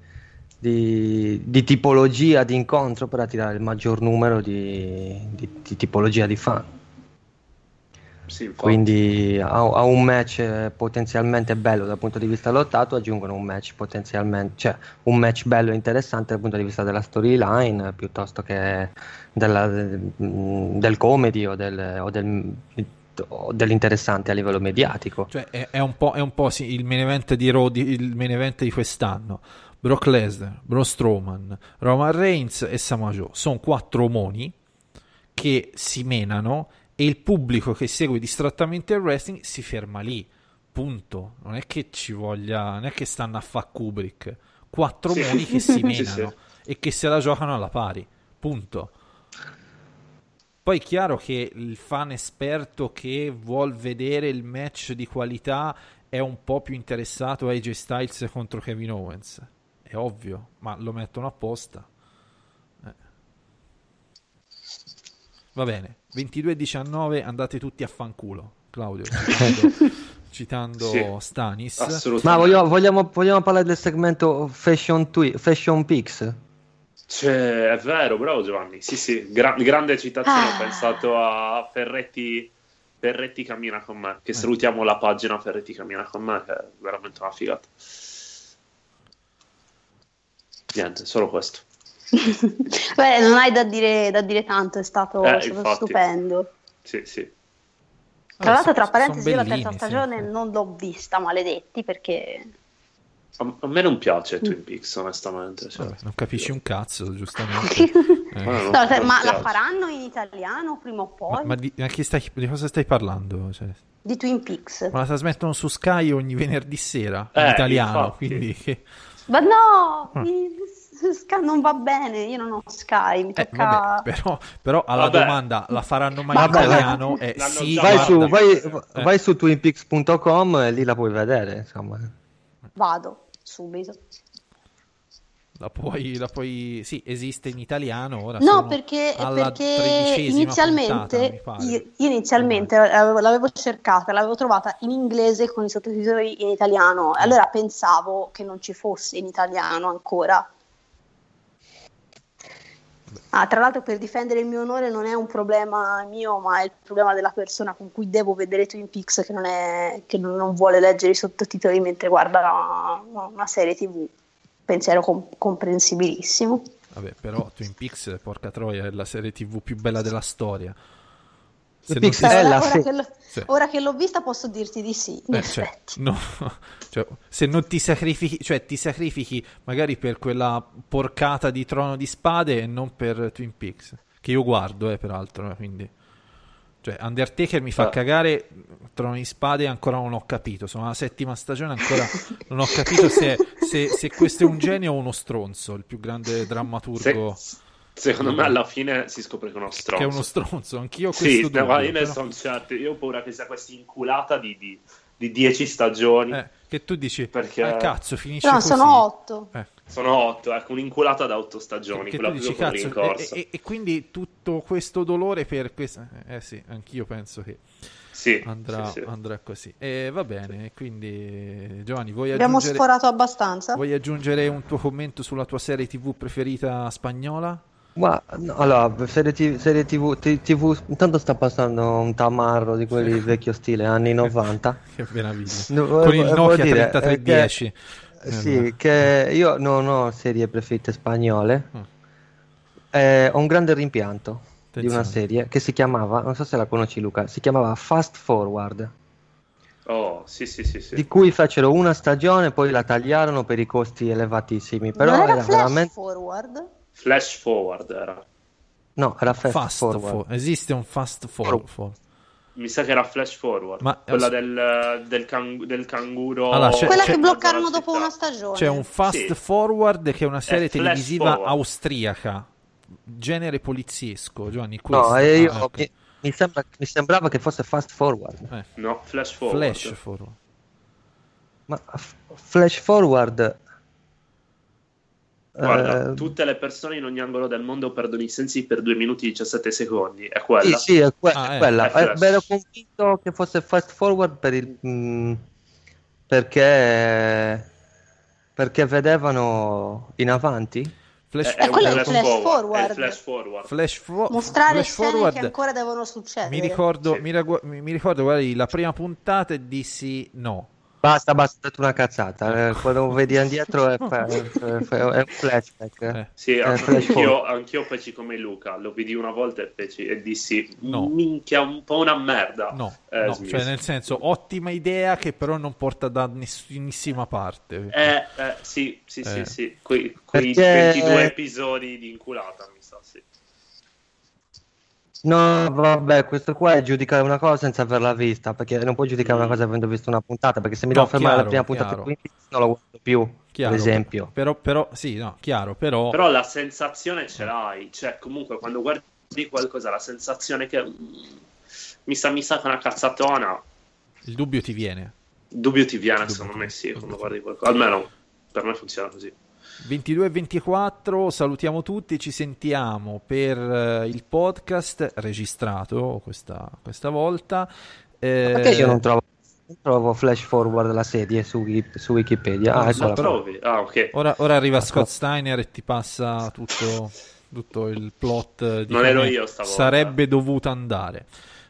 di, di tipologia di incontro per attirare il maggior numero di, di- di tipologia di fan. Sì. Quindi a, a un match potenzialmente bello dal punto di vista lottato aggiungono un match potenzialmente, cioè un match bello e interessante dal punto di vista della storyline piuttosto che della- mm, del comedy o, del- o del- o dell'interessante a livello mediatico. Cioè è, è un po', è un po' sì, il main event di Raw di- il main event di quest'anno. Brock Lesnar, Braun Strowman, Roman Reigns e Samoa Joe. Sono quattro omoni che si menano e il pubblico che segue distrattamente il wrestling si ferma lì. Punto. Non è che ci voglia, non è che stanno a fa Kubrick. Quattro Sì. omoni che si Sì, menano sì. e che se la giocano alla pari. Punto. Poi è chiaro che il fan esperto che vuol vedere il match di qualità è un po' più interessato a AJ Styles contro Kevin Owens. È ovvio, ma lo mettono apposta. Eh. Va bene, 22-19, andate tutti a fanculo. Claudio, citando, Sì, Stanis. assolutamente. Ma vogliamo, vogliamo- vogliamo parlare del segmento Fashion, Twi- Fashion Pix? Cioè, è vero, bravo Giovanni. Sì, sì, gra- grande citazione. Ah. Ho pensato a Ferretti, Ferretti cammina con me. Che salutiamo la pagina Ferretti cammina con me, che è veramente una figata. Niente, solo questo. Beh, non hai da dire, da dire tanto, è stato, Eh, stato stupendo. Sì, sì. Tra l'altro, tra parentesi, io la terza stagione sì. non l'ho vista, maledetti, perché A, a me non piace Twin Peaks, onestamente. cioè. Vabbè, non capisci un cazzo, giustamente. Eh. Ma non- No, cioè, non ma la faranno in italiano prima o poi? ma di, ma chi stai- di cosa stai parlando? Cioè, Di Twin Peaks. ma la trasmettono su Sky ogni venerdì sera in Eh, italiano, infatti. quindi che- Ma no, Ah. mi- Sky non va bene, io non ho Sky, mi Eh, tocca... vabbè, però, però alla Vabbè. domanda la faranno mai in Vabbè, italiano? Eh, sì, Vai su, vai, Eh. vai su twinpeaks.com e lì la puoi vedere, insomma. Vado subito. La puoi, la puoi... Sì, esiste in italiano ora. No, perché, perché inizialmente, puntata, io, io inizialmente l'avevo, l'avevo cercata, l'avevo trovata in inglese con i sottotitoli in italiano, Mm. allora pensavo che non ci fosse in italiano ancora. Ah, tra l'altro per difendere il mio onore non è un problema mio, ma è il problema della persona con cui devo vedere Twin Peaks che non, è, che non vuole leggere i sottotitoli mentre guarda una, una serie tv. Pensiero com- comprensibilissimo. Vabbè, però Twin Peaks, porca troia, è la serie tv più bella della storia. Se è Ora, ora se- che l'ho, Sì. ora che l'ho vista posso dirti di sì, in Eh, cioè, effetti. no, cioè, se non ti sacrifichi, cioè ti sacrifichi magari per quella porcata di Trono di Spade e non per Twin Peaks, che io guardo, eh, peraltro, eh, quindi... Cioè, Undertaker mi fa Ah. cagare, Trono di Spade ancora non ho capito, sono alla settima stagione ancora non ho capito se, se- se questo è un genio o uno stronzo, il più grande drammaturgo Se- secondo me alla fine si scopre che è uno stronzo. che è uno stronzo, anch'io ho Sì, questo no, dubbio, guarda, io ne però- sono certo. Io ho paura che sia questa inculata di, di, di 10 stagioni. eh, che tu dici, Perché- "Ah, cazzo, finisce No, così. sono otto. Eh. Sono 8, ecco, un'inculata da 8 stagioni. Che quella tu dici, cazzo, e, e- e quindi tutto questo dolore per questa... Eh sì, anch'io penso che Sì, andrà, sì, sì. andrà così. E va bene, quindi Giovanni, vuoi Abbiamo aggiungere, sforato abbastanza. vuoi aggiungere un tuo commento sulla tua serie tv preferita spagnola? Ma no, allora, serie TV, serie TV, TV, intanto sta passando un tamarro di quelli vecchio stile, anni 90. Che meraviglia. No, Con il volevo Nokia dire, eh, 3310. che- sì, che io non ho serie preferite spagnole, Mm. eh, ho un grande rimpianto di una Attenzione. serie che si chiamava, non so se la conosci Luca, si chiamava Fast Forward, Oh, sì, sì, sì, sì. di cui fecero una stagione, poi la tagliarono per i costi elevatissimi, però non era, era flash veramente... forward? Flash forward era. No, era Fast, Fast Forward. for- esiste un fast For- forward. Mi sa che era Flash Forward. Ma- Quella del, del, can- del canguro. Allora, c'è- Quella c'è- che bloccarono dopo una stagione. C'è un fast Sì. forward che è una serie È televisiva forward. austriaca, genere poliziesco. Giovanni, questo. No, e io, Ah, ecco. mi, mi sembra- mi sembrava che fosse Fast Forward. Eh, No, Flash Forward. flash forward. Ma f- Flash Forward... Guarda, eh, tutte le persone in ogni angolo del mondo perdono i sensi per 2 minuti e 17 secondi. È quella. Sì, sì, è, que- Ah, è eh. quella. È. Eh, ero convinto che fosse fast forward per il, mm, perché, perché vedevano in avanti. Flash, È, è un quello è il flash, forward. forward. È il flash forward. flash fo- Mostrare flash scene forward. che ancora devono succedere. Mi ricordo, Sì. mi, ragu- mi- ricordo, guardi, la prima puntata e dissi no. Basta, basta, una cazzata. eh, Quando vedi indietro è, fa- è- è- un flashback. eh. Sì, anch'io, anch'io feci come Luca. Lo vidi una volta e, feci, e dissi: No. Minchia, un po' una merda. No, Eh, no, cioè nel senso, ottima idea che però non porta da nessunissima parte. Eh, eh, sì, sì, sì, Eh. sì. Que- quei Perché- 22 episodi di inculata, mi sa, sì. No, vabbè, questo qua è giudicare una cosa senza averla vista, perché non puoi giudicare una cosa avendo visto una puntata, perché se mi No, devo fermare alla chiaro, prima puntata chiaro. di Twin Peaks non lo guardo più, Chiaro, ad esempio. Però, però, sì, no, chiaro, però... Però la sensazione ce l'hai. Cioè, comunque, quando guardi qualcosa, la sensazione che... mm, mi sa, mi sa che è una cazzatona. il dubbio ti viene. Il dubbio ti viene, Dubbio secondo ti me, sì, quando guardi qualcosa. Almeno, per me funziona così. 22 e 24, salutiamo tutti, ci sentiamo per eh, il podcast registrato questa, questa volta. Eh, Perché io non trovo, non trovo flash forward la serie su, su Wikipedia? Ah, qua. trovi? Ah, ok. Ora, ora arriva Ecco. Scott Steiner e ti passa tutto, tutto il plot di Non ero io stavolta. sarebbe dovuto andare.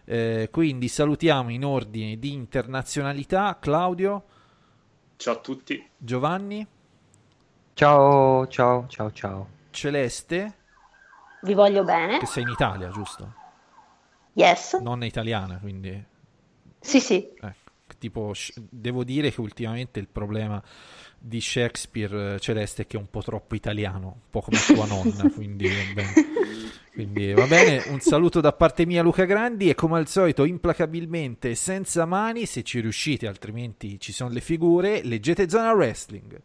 Eh, quindi salutiamo in ordine di internazionalità Claudio, Ciao a tutti. Giovanni, Ciao, ciao, ciao, ciao. Celeste, Vi voglio bene. che sei in Italia, giusto? Yes. Nonna italiana, quindi Sì, sì. Ecco, tipo, devo dire che ultimamente il problema di Shakespeare eh, Celeste è che è un po' troppo italiano, un po' come tua nonna, quindi va bene. Quindi va bene, un saluto da parte mia Luca Grandi e come al solito implacabilmente senza mani, se ci riuscite, altrimenti ci sono le figure, leggete Zona Wrestling.